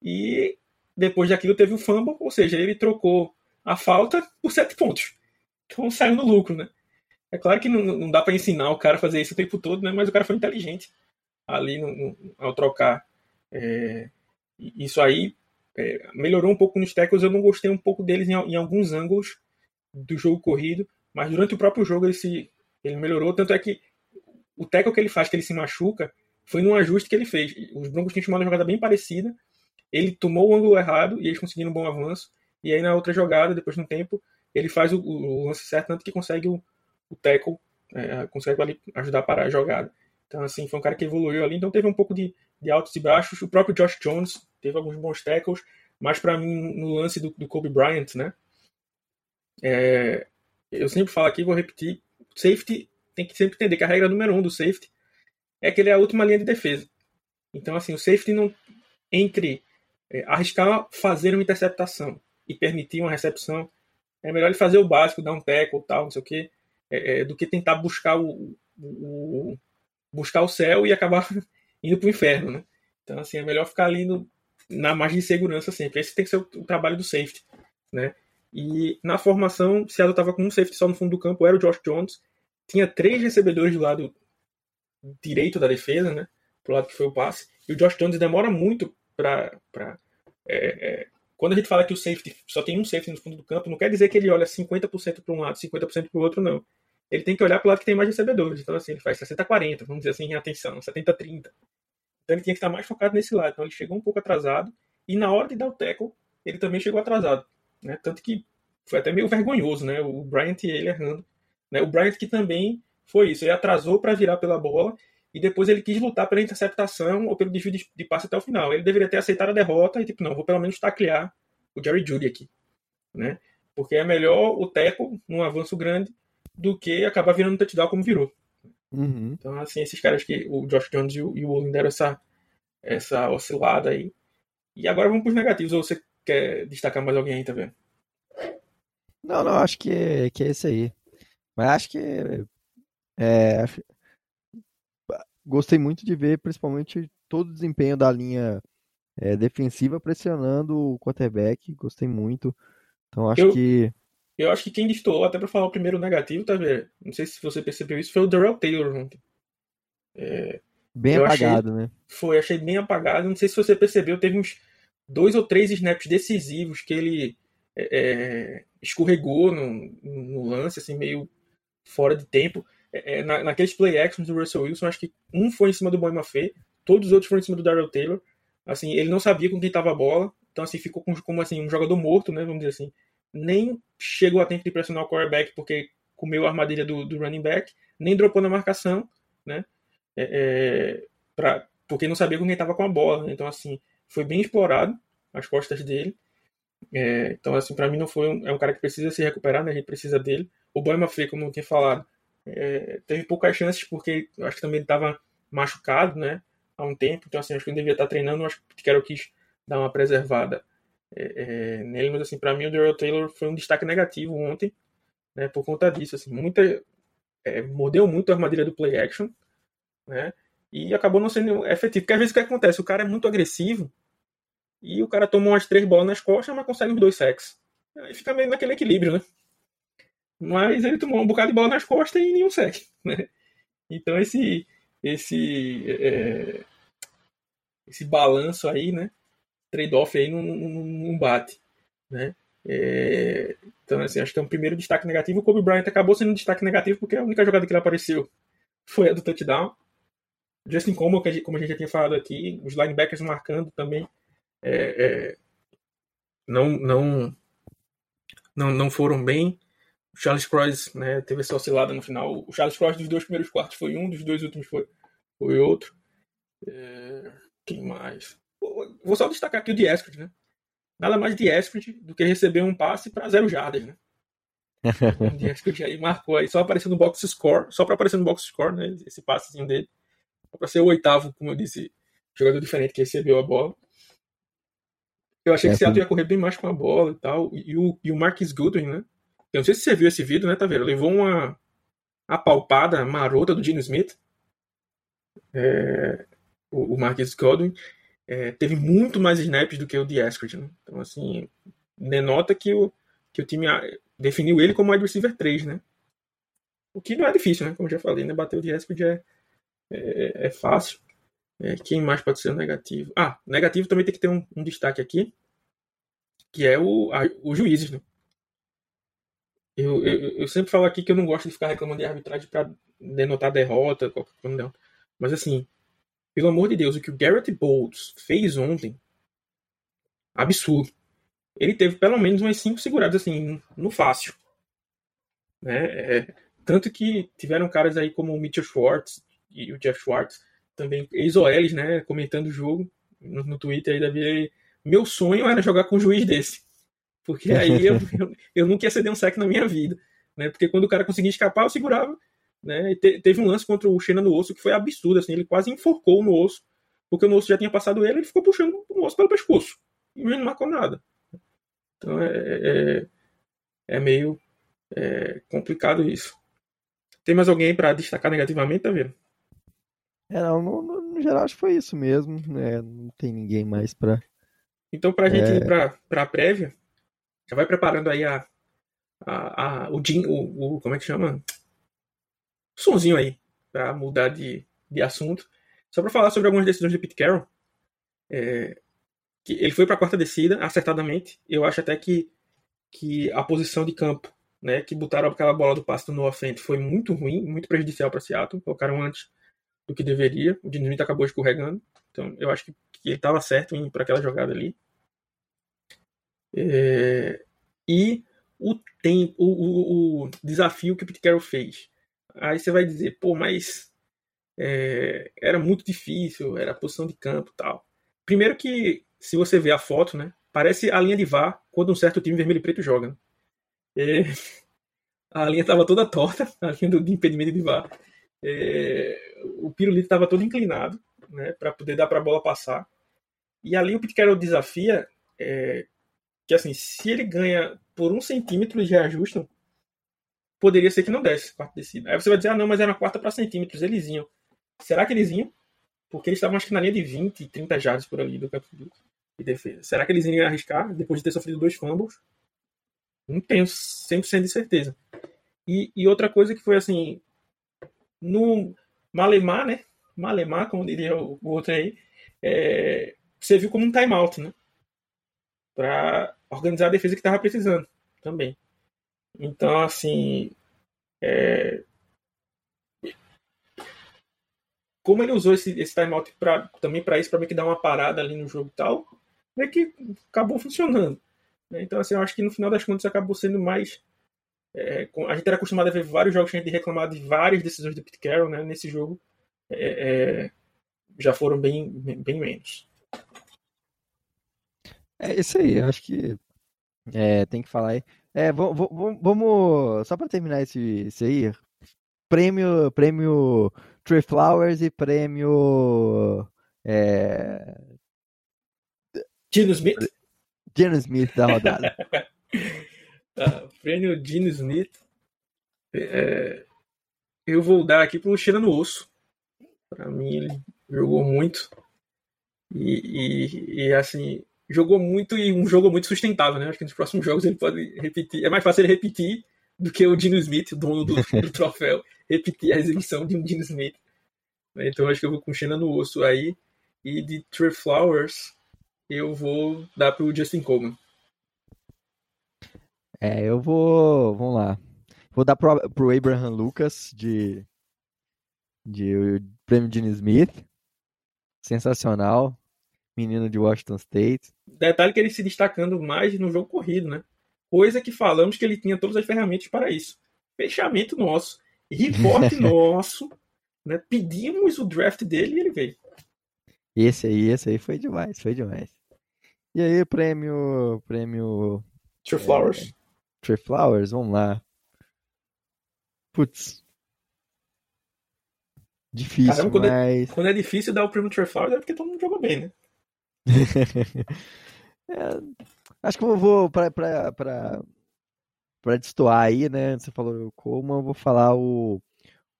Speaker 4: E depois daquilo teve o fumble, ou seja, ele trocou a falta por sete pontos. Então saiu no lucro, né? É claro que não, não dá para ensinar o cara a fazer isso o tempo todo, né? Mas o cara foi inteligente ali no, no, ao trocar. É, isso aí é, melhorou um pouco nos tackles. Eu não gostei um pouco deles em, em, alguns ângulos do jogo corrido, mas durante o próprio jogo ele, se, ele melhorou. Tanto é que o tackle que ele faz, que ele se machuca, foi num ajuste que ele fez. Os Broncos tinham uma jogada bem parecida. Ele tomou o ângulo errado e eles conseguiram um bom avanço. E aí na outra jogada, depois de um tempo, ele faz o, o lance certo, tanto que consegue o, o tackle, é, consegue ali ajudar a parar a jogada. Então, assim, foi um cara que evoluiu ali. Então, teve um pouco de, de altos e baixos. O próprio Josh Jones teve alguns bons tackles, mas para mim, no lance do, do Kobe Bryant, né? É, eu sempre falo aqui, vou repetir: safety tem que sempre entender que a regra número um do safety é que ele é a última linha de defesa. Então, assim, o safety não. Entre é, arriscar fazer uma interceptação e permitir uma recepção, é melhor ele fazer o básico, dar um tackle tal, não sei o quê, é, é, do que tentar buscar o, o, buscar o céu e acabar indo para o inferno, né? Então, assim, é melhor ficar ali no, na margem de segurança sempre. Esse tem que ser o, o trabalho do safety, né? E na formação, Seattle estava com um safety só no fundo do campo, era o Josh Jones. Tinha três recebedores do lado direito da defesa, né? Pro lado que foi o passe. E o Josh Jones demora muito para é, é, quando a gente fala que o safety só tem um safety no fundo do campo, não quer dizer que ele olha 50% para um lado, 50% para o outro, não. Ele tem que olhar para o lado que tem mais recebedores. Então, assim, ele faz 60-40, vamos dizer assim, em atenção, 70-30. Então, ele tinha que estar mais focado nesse lado. Então, ele chegou um pouco atrasado. E na hora de dar o tackle, ele também chegou atrasado. Né? Tanto que foi até meio vergonhoso, né? O Bryant e ele errando. Né? O Bryant que também foi isso. Ele atrasou para virar pela bola e depois ele quis lutar pela interceptação ou pelo desvio de, de passe até o final. Ele deveria ter aceitado a derrota e, tipo, não, vou pelo menos taclear o Jerry Judy aqui. Né? Porque é melhor o teco num avanço grande do que acabar virando touchdown como virou.
Speaker 3: Uhum.
Speaker 4: Então, assim, esses caras que o Josh Jones e o, e o Olin deram essa, essa oscilada aí. E agora vamos para os negativos. Ou você quer destacar mais alguém aí, tá vendo?
Speaker 3: Não, não, acho que é, que é esse aí. Mas acho que é, gostei muito de ver, principalmente, todo o desempenho da linha é, defensiva pressionando o quarterback. Gostei muito. Então acho
Speaker 4: Eu-
Speaker 3: que.
Speaker 4: Eu acho que quem destoou, até para falar o primeiro negativo, tá vendo? Não sei se você percebeu isso, foi o Darrell Taylor ontem.
Speaker 3: Bem
Speaker 4: Eu achei-
Speaker 3: apagado, né?
Speaker 4: Foi, achei bem apagado. Não sei se você percebeu, teve uns dois ou três snaps decisivos que ele é, é, escorregou no, no lance, assim, meio fora de tempo. É, é, na, naqueles play actions do Russell Wilson, acho que um foi em cima do Boy Maffei, todos os outros foram em cima do Darrell Taylor. Assim, ele não sabia com quem tava a bola, então assim, ficou com- como assim, um jogador morto, né, vamos dizer assim. Nem chegou a tempo de pressionar o quarterback porque comeu a armadilha do, do running back, nem dropou na marcação, né, é, é, pra, porque não sabia com quem tava com a bola. Então, assim, foi bem explorado as costas dele. É, então, assim, para mim não foi um, é um cara que precisa se recuperar, né? A gente precisa dele. O Boy Maffei, como eu tinha falado, é, teve poucas chances porque acho que também ele estava machucado, né? Há um tempo. Então, assim, acho que ele devia estar treinando. Acho que o quis dar uma preservada é, é, nele. Mas, assim, para mim o Darrell Taylor foi um destaque negativo ontem, né? Por conta disso, assim, muita é, mordeu muito a armadilha do play action, né? E acabou não sendo efetivo. Porque às vezes o que acontece? O cara é muito agressivo e o cara toma umas três bolas nas costas, mas consegue os dois sacks. Aí fica meio naquele equilíbrio, né? Mas ele tomou um bocado de bola nas costas e nenhum sack, né? Então esse esse é, esse balanço aí, né? Trade-off aí não, não, não bate, né? É, então assim, acho que é um primeiro destaque negativo. O Kobe Bryant acabou sendo um destaque negativo porque a única jogada que ele apareceu foi a do touchdown. Justin gente- como a gente já tinha falado aqui, os linebackers marcando também é, é, não, não, não, não foram bem. Charles Cross né, teve essa oscilada no final. O Charles Cross dos dois primeiros quartos foi um, dos dois últimos foi, foi outro. É, quem mais? Vou só destacar aqui o Dieskrit, né? Nada mais Dieskrit do que receber um passe para zero jardas, né? O Dieskrit aí marcou aí, só aparecendo no box score, só para aparecer no box score, né? Esse passezinho dele. Para ser o oitavo, como eu disse, jogador diferente que recebeu a bola. Eu achei
Speaker 3: É,
Speaker 4: que o Seattle ia correr bem mais com a bola e tal. E o, e o Marcus Goodwin, né? Eu não sei se você viu esse vídeo, né, Taveira? Levou uma apalpada marota do Gino Smith. É, o, o Marcus Godwin é, teve muito mais snaps do que o Dieskrit, né? Então, assim, denota que o, que o time ah, definiu ele como wide receiver 3, né? O que não é difícil, né? Como já falei, né? Bater o Dieskrit é, é, é fácil. É, quem mais pode ser o negativo? Ah, negativo também tem que ter um, um destaque aqui, que é o, a, os juízes, né? Eu, eu, eu sempre falo aqui que eu não gosto de ficar reclamando de arbitragem para denotar derrota, qualquer coisa. Mas assim, pelo amor de Deus, o que o Garrett Bowles fez ontem, absurdo. Ele teve pelo menos umas cinco seguradas assim, no fácil. Né? É, tanto que tiveram caras aí como o Mitchell Schwartz e o Jeff Schwartz, também ex-OLs, né, comentando o jogo no, no Twitter aí da Meu sonho era jogar com um juiz desse. Porque aí eu, eu, eu nunca ia ceder um sec na minha vida. Né? Porque quando o cara conseguia escapar, eu segurava. Né? E te- teve um lance contra o Xena no osso que foi absurdo. Assim, ele quase enforcou no osso, porque o osso já tinha passado ele, ele ficou puxando o osso pelo pescoço. E não marcou nada. Então é, é, é meio é, complicado isso. Tem mais alguém para destacar negativamente, tá vendo?
Speaker 3: É, não, no, no- geral acho que foi isso mesmo. né? Não tem ninguém mais pra.
Speaker 4: Então, pra gente
Speaker 3: É.
Speaker 4: ir pra, pra prévia, já vai preparando aí a, a, a- o, jin- o, o. Como é que chama? O sonzinho aí, pra mudar de, de assunto. Só para falar sobre algumas decisões de Pete Carroll. É, que ele foi para a quarta descida, acertadamente. Eu acho até que, que a posição de campo, né, que botaram aquela bola do passe Noah Fent foi muito ruim, muito prejudicial para Seattle. Colocaram antes do que deveria. O Smith acabou escorregando. Então eu acho que, que ele estava certo para aquela jogada ali. É, e o tempo, o, o, o, desafio que o Pete Carroll fez. Aí você vai dizer, pô, mas é, era muito difícil, era posição de campo tal. Primeiro que, se você ver a foto, né, parece a linha de VAR quando um certo time vermelho e preto joga. Né? É, a linha estava toda torta, a linha do, de impedimento de VAR. É, o pirulito estava todo inclinado, né, para poder dar para a bola passar. E ali o Pete Carroll desafia é, que assim, se ele ganha por um centímetro de reajuste, poderia ser que não desse quarta descida. Aí você vai dizer, ah, não, mas era uma quarta para centímetros, eles iam. Será que eles iam? Porque eles estavam, acho que na linha de 20, 30 jardas por ali do campo de defesa. Será que eles iriam arriscar depois de ter sofrido dois fumbles? Não tenho 100% de certeza. E, e outra coisa que foi assim, no Malemar, né? Malemar, como diria o, outro aí, é, você viu como um timeout, né? Para organizar a defesa que estava precisando também. Então, assim, é... como ele usou esse, esse timeout pra, também para isso, para meio que dar uma parada ali no jogo e tal, é que acabou funcionando. Né? Então, assim, eu acho que no final das contas acabou sendo mais. É, a gente era acostumado a ver vários jogos que a gente reclamava de várias decisões do Pete Carroll, né? Nesse jogo é, é, já foram bem, bem menos.
Speaker 3: É isso aí, acho que é, tem que falar aí. É, vamos, só para terminar esse, esse aí, prêmio, prêmio Trey Flowers e prêmio é...
Speaker 4: Gino Smith?
Speaker 3: Gino Smith da rodada.
Speaker 4: ah, prêmio Gino Smith. É, eu vou dar aqui pro Cheira no Osso. Para mim, ele jogou muito. E, e, e, assim, jogou muito e um jogo muito sustentável, né? Acho que nos próximos jogos ele pode repetir. É mais fácil ele repetir do que o Dino Smith, dono do, do troféu, repetir a exibição de um Dino Smith. Então acho que eu vou com Xena no osso aí. E de Trey Flowers, eu vou dar pro Justin Coleman.
Speaker 3: É, eu vou. Vamos lá. Vou dar pro, pro Abraham Lucas de. De prêmio Dino Smith. Sensacional menino de Washington State.
Speaker 4: Detalhe que ele se destacando mais no jogo corrido, né? Coisa que falamos que ele tinha todas as ferramentas para isso. Fechamento nosso, reporte nosso, né? Pedimos o draft dele e ele veio.
Speaker 3: Esse aí, esse aí foi demais, foi demais. E aí, prêmio. Prêmio.
Speaker 4: Tree Flowers. É,
Speaker 3: Tree Flowers, vamos lá. Putz. Difícil, Caramba,
Speaker 4: quando
Speaker 3: é-
Speaker 4: mas... É, quando é difícil dar o prêmio Trey Flowers é porque todo mundo jogou bem, né?
Speaker 3: é, acho que eu vou para para destoar aí, né? Você falou como eu vou falar o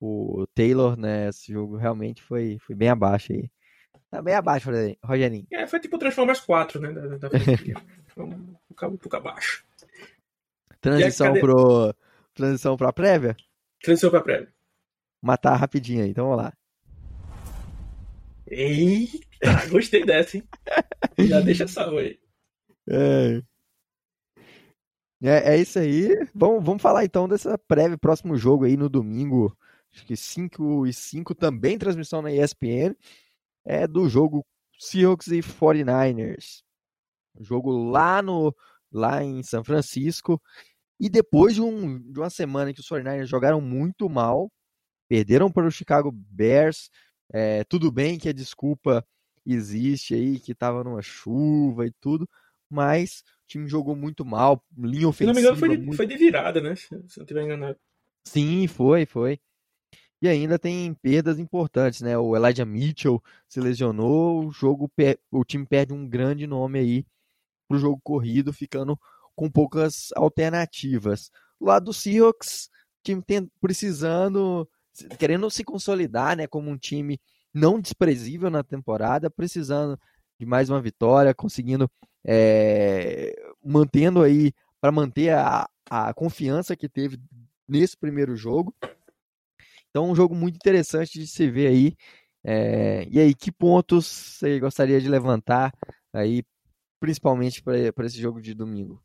Speaker 3: o Taylor, né? Esse jogo realmente foi foi bem abaixo aí. Tá bem abaixo, Rogerinho.
Speaker 4: É, foi tipo Transformers 4, né? Da, da um pouco abaixo.
Speaker 3: Transição cadê... pro transição para prévia?
Speaker 4: Transição para prévia.
Speaker 3: Matar rapidinho aí, então vamos lá.
Speaker 4: Eita, gostei dessa, hein? Já deixa salvo aí.
Speaker 3: É. É, é isso aí. Vamos, vamos falar então dessa prévia próximo jogo aí no domingo. Acho que 5 e 5 também transmissão na ESPN. É do jogo Seahawks e 49ers. Jogo lá no lá em São Francisco. E depois de, um, de uma semana que os 49ers jogaram muito mal, perderam para o Chicago Bears, é, tudo bem que a desculpa existe aí, que tava numa chuva e tudo, mas o time jogou muito mal, linha ofensiva. Se não me engano,
Speaker 4: foi de,
Speaker 3: muito...
Speaker 4: foi de virada, né? Se não estiver enganado.
Speaker 3: Sim, foi, foi. E ainda tem perdas importantes, né? O Elijah Mitchell se lesionou, o jogo o time perde um grande nome aí pro jogo corrido, ficando com poucas alternativas. Do lado do Seahawks, time tem, precisando querendo se consolidar, né, como um time não desprezível na temporada, precisando de mais uma vitória, conseguindo é, mantendo aí para manter a, a confiança que teve nesse primeiro jogo. Então, um jogo muito interessante de se ver aí. É, e aí, que pontos você gostaria de levantar aí, principalmente para esse jogo de domingo?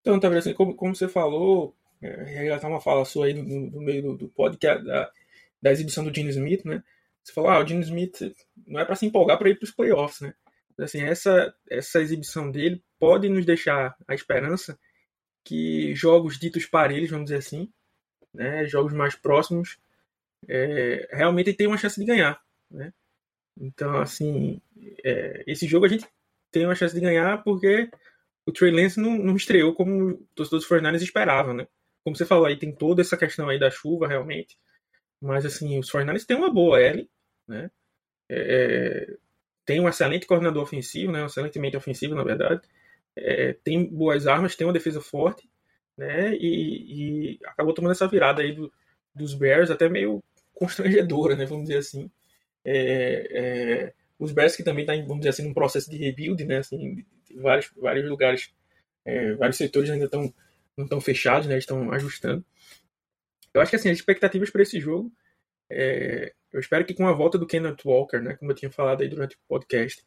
Speaker 4: Então, tá assim, como, como você falou, é, tá uma fala sua aí no, no meio do, do podcast da exibição do Gene Smith, né? Você falou, ah, o Gene Smith não é para se empolgar para ir para os playoffs, né? Assim, essa, essa exibição dele pode nos deixar a esperança que jogos ditos parelhos, vamos dizer assim, né, jogos mais próximos, é, realmente tem uma chance de ganhar. Né? Então, assim, é, esse jogo a gente tem uma chance de ganhar porque o Trey Lance não, não estreou como os torcedores Fortnite esperavam, né? Como você falou aí, tem toda essa questão aí da chuva, realmente. Mas, assim, os Fortnite têm uma boa L, né? É, tem um excelente coordenador ofensivo, né? Um excelentemente ofensivo, na verdade. É, tem boas armas, tem uma defesa forte, né? E, e acabou tomando essa virada aí do, dos Bears, até meio constrangedora, né? Vamos dizer assim. É, é, os Bears que também tá vamos dizer assim, num processo de rebuild, né? Assim, vários, vários lugares, é, vários setores ainda estão não estão fechados, né? Estão ajustando. Eu acho que assim, as expectativas para esse jogo, é, eu espero que com a volta do Kenneth Walker, né? Como eu tinha falado aí durante o podcast,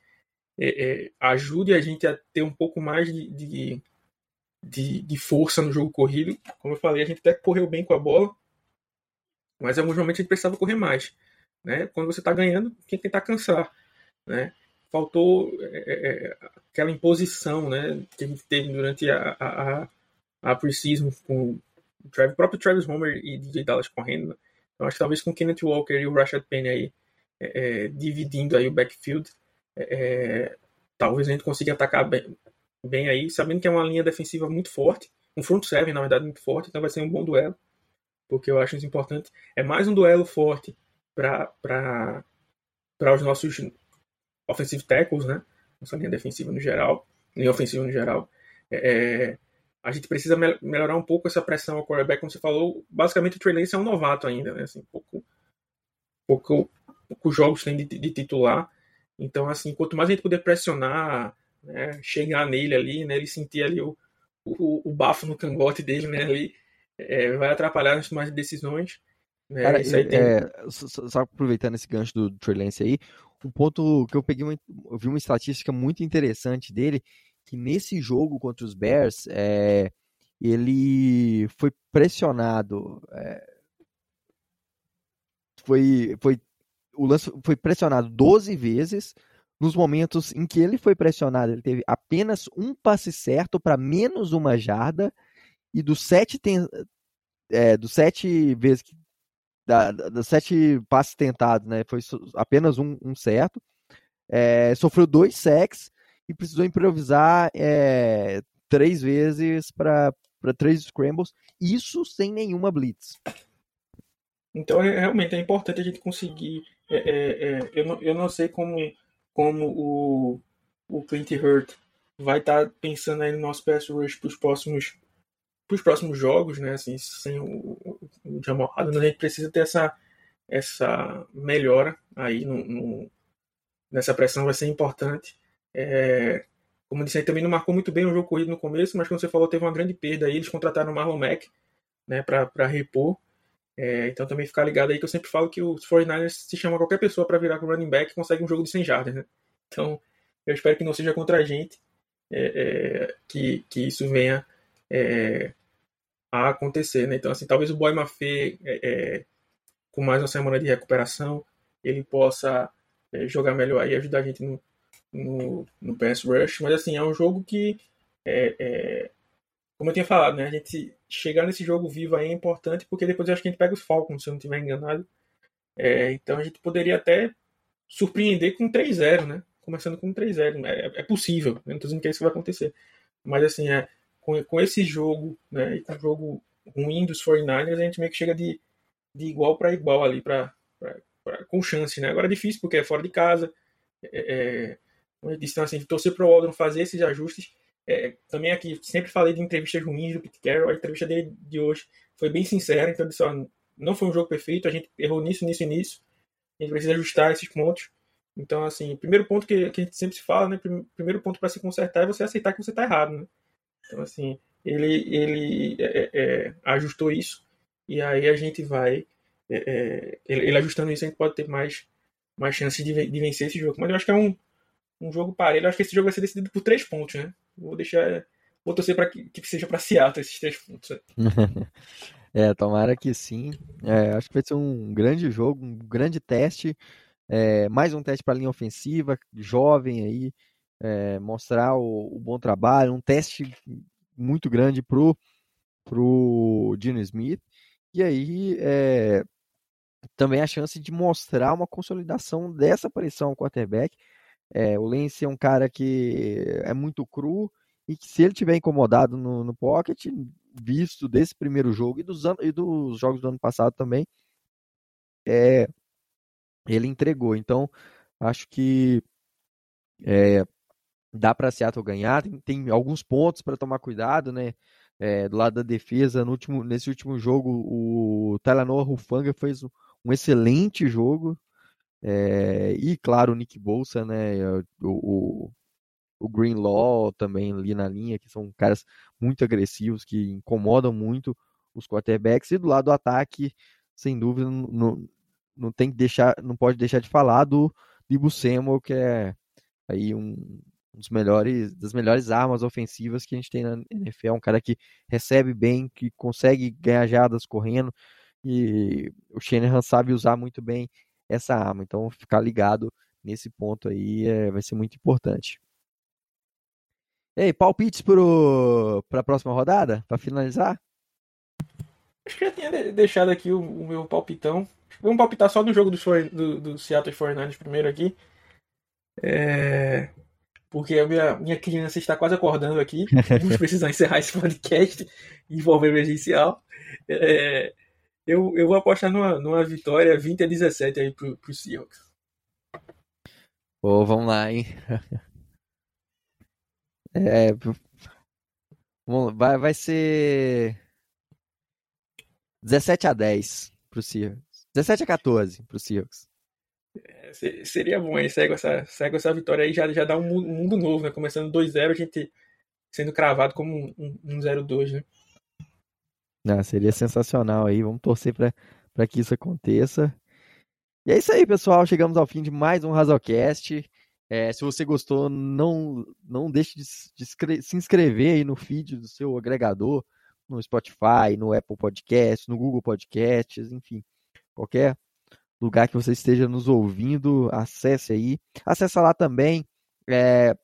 Speaker 4: é, é, ajude a gente a ter um pouco mais de, de, de, de, força no jogo corrido. Como eu falei, a gente até correu bem com a bola, mas em alguns momentos a gente precisava correr mais. Né? Quando você está ganhando, tem que tentar cansar. Né? Faltou é, é, é, aquela imposição né, que a gente teve durante a, a, a, a com o, próprio Travis Homer e DJ Dallas correndo. Então acho que talvez com o Kenneth Walker e o Rashad Penny aí é, dividindo aí o backfield, é, talvez a gente consiga atacar bem, bem aí, sabendo que é uma linha defensiva muito forte, um front seven, na verdade, muito forte, então vai ser um bom duelo, porque eu acho isso importante. É mais um duelo forte para os nossos offensive tackles, né? Nossa linha defensiva no geral, linha ofensiva no geral. É, a gente precisa me melhorar um pouco essa pressão ao quarterback, como você falou. Basicamente, o Trey Lance é um novato ainda, né? Assim, pouco, pouco, poucos jogos tem de, de titular. Então, assim, quanto mais a gente puder pressionar, né, chegar nele ali, né, ele sentir ali o, o, o bafo no cangote dele, né, ali, é, vai atrapalhar nas de decisões. Né,
Speaker 3: Cara, tem... é, só, só, aproveitando esse gancho do Trey Lance aí, um ponto que eu peguei, uma, eu vi uma estatística muito interessante dele, que nesse jogo contra os Bears, é, ele foi pressionado, é, foi, foi o lance foi pressionado 12 vezes. Nos momentos em que ele foi pressionado, ele teve apenas um passe certo para menos uma jarda. E dos sete, ten... é, dos sete vezes que. Da, dos sete passes tentados, né? Foi apenas um, um certo. É, sofreu dois sacks e precisou improvisar é, três vezes para três scrambles. Isso sem nenhuma blitz.
Speaker 4: Então, é, realmente é importante a gente conseguir é, é, é, eu, não, eu não sei como, como o, o Clint Hurt vai estar tá pensando aí no nosso pass rush para os próximos para os próximos jogos, né? Assim, sem o, o Jamal Adams, a gente precisa ter essa, essa melhora aí no, no nessa pressão vai ser importante. É, como eu disse, aí também não marcou muito bem o jogo corrido no começo, mas como você falou, teve uma grande perda aí. Eles contrataram o Marlon Mack né, para repor. É, então também ficar ligado aí que eu sempre falo que os 49ers se chama qualquer pessoa para virar com running back consegue um jogo de 100 jardas, né? Então eu espero que não seja contra a gente é, é, que, que isso venha é, a acontecer, né? Então assim, talvez o Boy Mafê é, é, com mais uma semana de recuperação ele possa jogar melhor e ajudar a gente no, no, no pass rush, mas assim, é um jogo que é, como eu tinha falado, né? A gente chegar nesse jogo vivo aí é importante, porque depois eu acho que a gente pega os Falcons, se eu não estiver enganado. É, então a gente poderia até surpreender com 3-0, né? Começando com 3-0. É, é possível, eu não estou dizendo que é isso que vai acontecer. Mas assim, é, com, com esse jogo, né? E com o jogo ruim dos 49ers, a gente meio que chega de, de igual para igual ali, pra, pra, pra, com chance, né? Agora é difícil porque é fora de casa. É, disse, então, assim, torcer para o Waldron fazer esses ajustes é, também aqui, sempre falei de entrevistas ruins do Pete Carroll, a entrevista dele de hoje foi bem sincera, então disse, ó, não foi um jogo perfeito, a gente errou nisso, nisso e nisso, a gente precisa ajustar esses pontos. Então, assim, primeiro ponto que, que a gente sempre se fala, né, primeiro ponto para se consertar é você aceitar que você está errado, né? Então, assim, ele, ele é, é, é, ajustou isso, e aí a gente vai é, é, ele, ele, ajustando isso, a gente pode ter mais, mais chances de, de, vencer esse jogo. Mas eu acho que é um, um jogo parelho. Acho que esse jogo vai ser decidido por três pontos, né? Vou deixar. Vou torcer para que, que seja para Seattle esses três pontos.
Speaker 3: É, tomara que sim. É, acho que vai ser um grande jogo, um grande teste. É, mais um teste para a linha ofensiva, jovem aí, é, mostrar o, o, bom trabalho, um teste muito grande pro pro Dino Smith. E aí é, também a chance de mostrar uma consolidação dessa aparição ao quarterback. É, o Lance é um cara que é muito cru e que se ele tiver incomodado no, no pocket, visto desse primeiro jogo e dos, e dos jogos do ano passado também, é, ele entregou. Então, acho que é, dá para Seattle ganhar. Tem, tem alguns pontos para tomar cuidado, né? É, do lado da defesa, no último, nesse último jogo, o Talanoa Rufanga fez um excelente jogo. É, e, claro, o Nick Bolsa, né? O, o, o Greenlaw também ali na linha, que são caras muito agressivos, que incomodam muito os quarterbacks. E do lado do ataque, sem dúvida, não, não tem que deixar, não pode deixar de falar do Dibu Samuel, que é aí um, um dos melhores, das melhores armas ofensivas que a gente tem na NFL, um cara que recebe bem, que consegue ganhar jadas correndo, e o Shanahan sabe usar muito bem essa arma, então ficar ligado nesse ponto aí é, vai ser muito importante. E aí, palpites para a próxima rodada, para finalizar?
Speaker 4: Acho que já tinha deixado aqui o, o meu palpitão. Vamos palpitar só no jogo do, do, do Seattle 49 primeiro aqui. É porque a minha, minha criança está quase acordando aqui. Vamos precisar encerrar esse podcast envolvendo emergencial. É, eu, eu vou apostar numa, numa vitória 20 a 17 aí pro, pro Seahawks.
Speaker 3: Pô, vamos lá, hein? É, vai, vai ser 17 a 10 pro Seahawks. 17 a 14 pro Seahawks.
Speaker 4: É, seria bom aí, segue essa, segue essa vitória aí, já, já dá um mundo novo, né? Começando 2-0, a gente sendo cravado como um, um, um 0-2, né?
Speaker 3: Não, seria sensacional aí, vamos torcer para que isso aconteça. E é isso aí, pessoal, chegamos ao fim de mais um Razocast. É, se você gostou, não, não deixe de, de se inscrever aí no feed do seu agregador, no Spotify, no Apple Podcasts, no Google Podcasts, enfim, qualquer lugar que você esteja nos ouvindo, acesse aí. Acesse lá também é,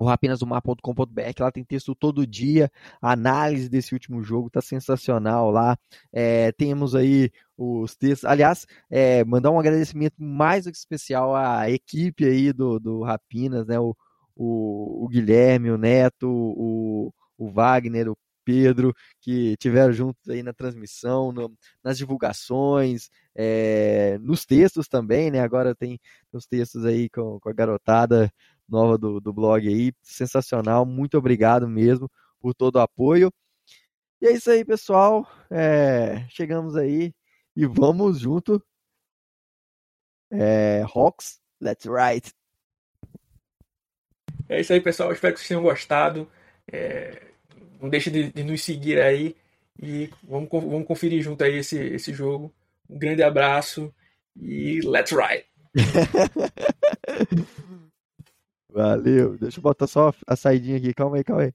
Speaker 3: o rapinasdomar.com.br, lá tem texto todo dia, a análise desse último jogo tá sensacional lá. É, temos aí os textos. Aliás, é, mandar um agradecimento mais do que especial à equipe aí do, do Rapinas, né? O, o, o Guilherme, o Neto, o, o Wagner, o Pedro, que tiveram juntos aí na transmissão, no, nas divulgações, é, nos textos também, né? Agora tem os textos aí com, com a garotada nova do, do blog aí, sensacional, muito obrigado mesmo por todo o apoio. E é isso aí, pessoal. É, chegamos aí e vamos junto. É, Hawks, let's ride.
Speaker 4: É isso aí, pessoal. Espero que vocês tenham gostado. É, não deixe de, de, nos seguir aí e vamos, vamos conferir junto aí esse, esse jogo. Um grande abraço e let's ride!
Speaker 3: Valeu. Deixa eu botar só a saidinha aqui. Calma aí, calma aí.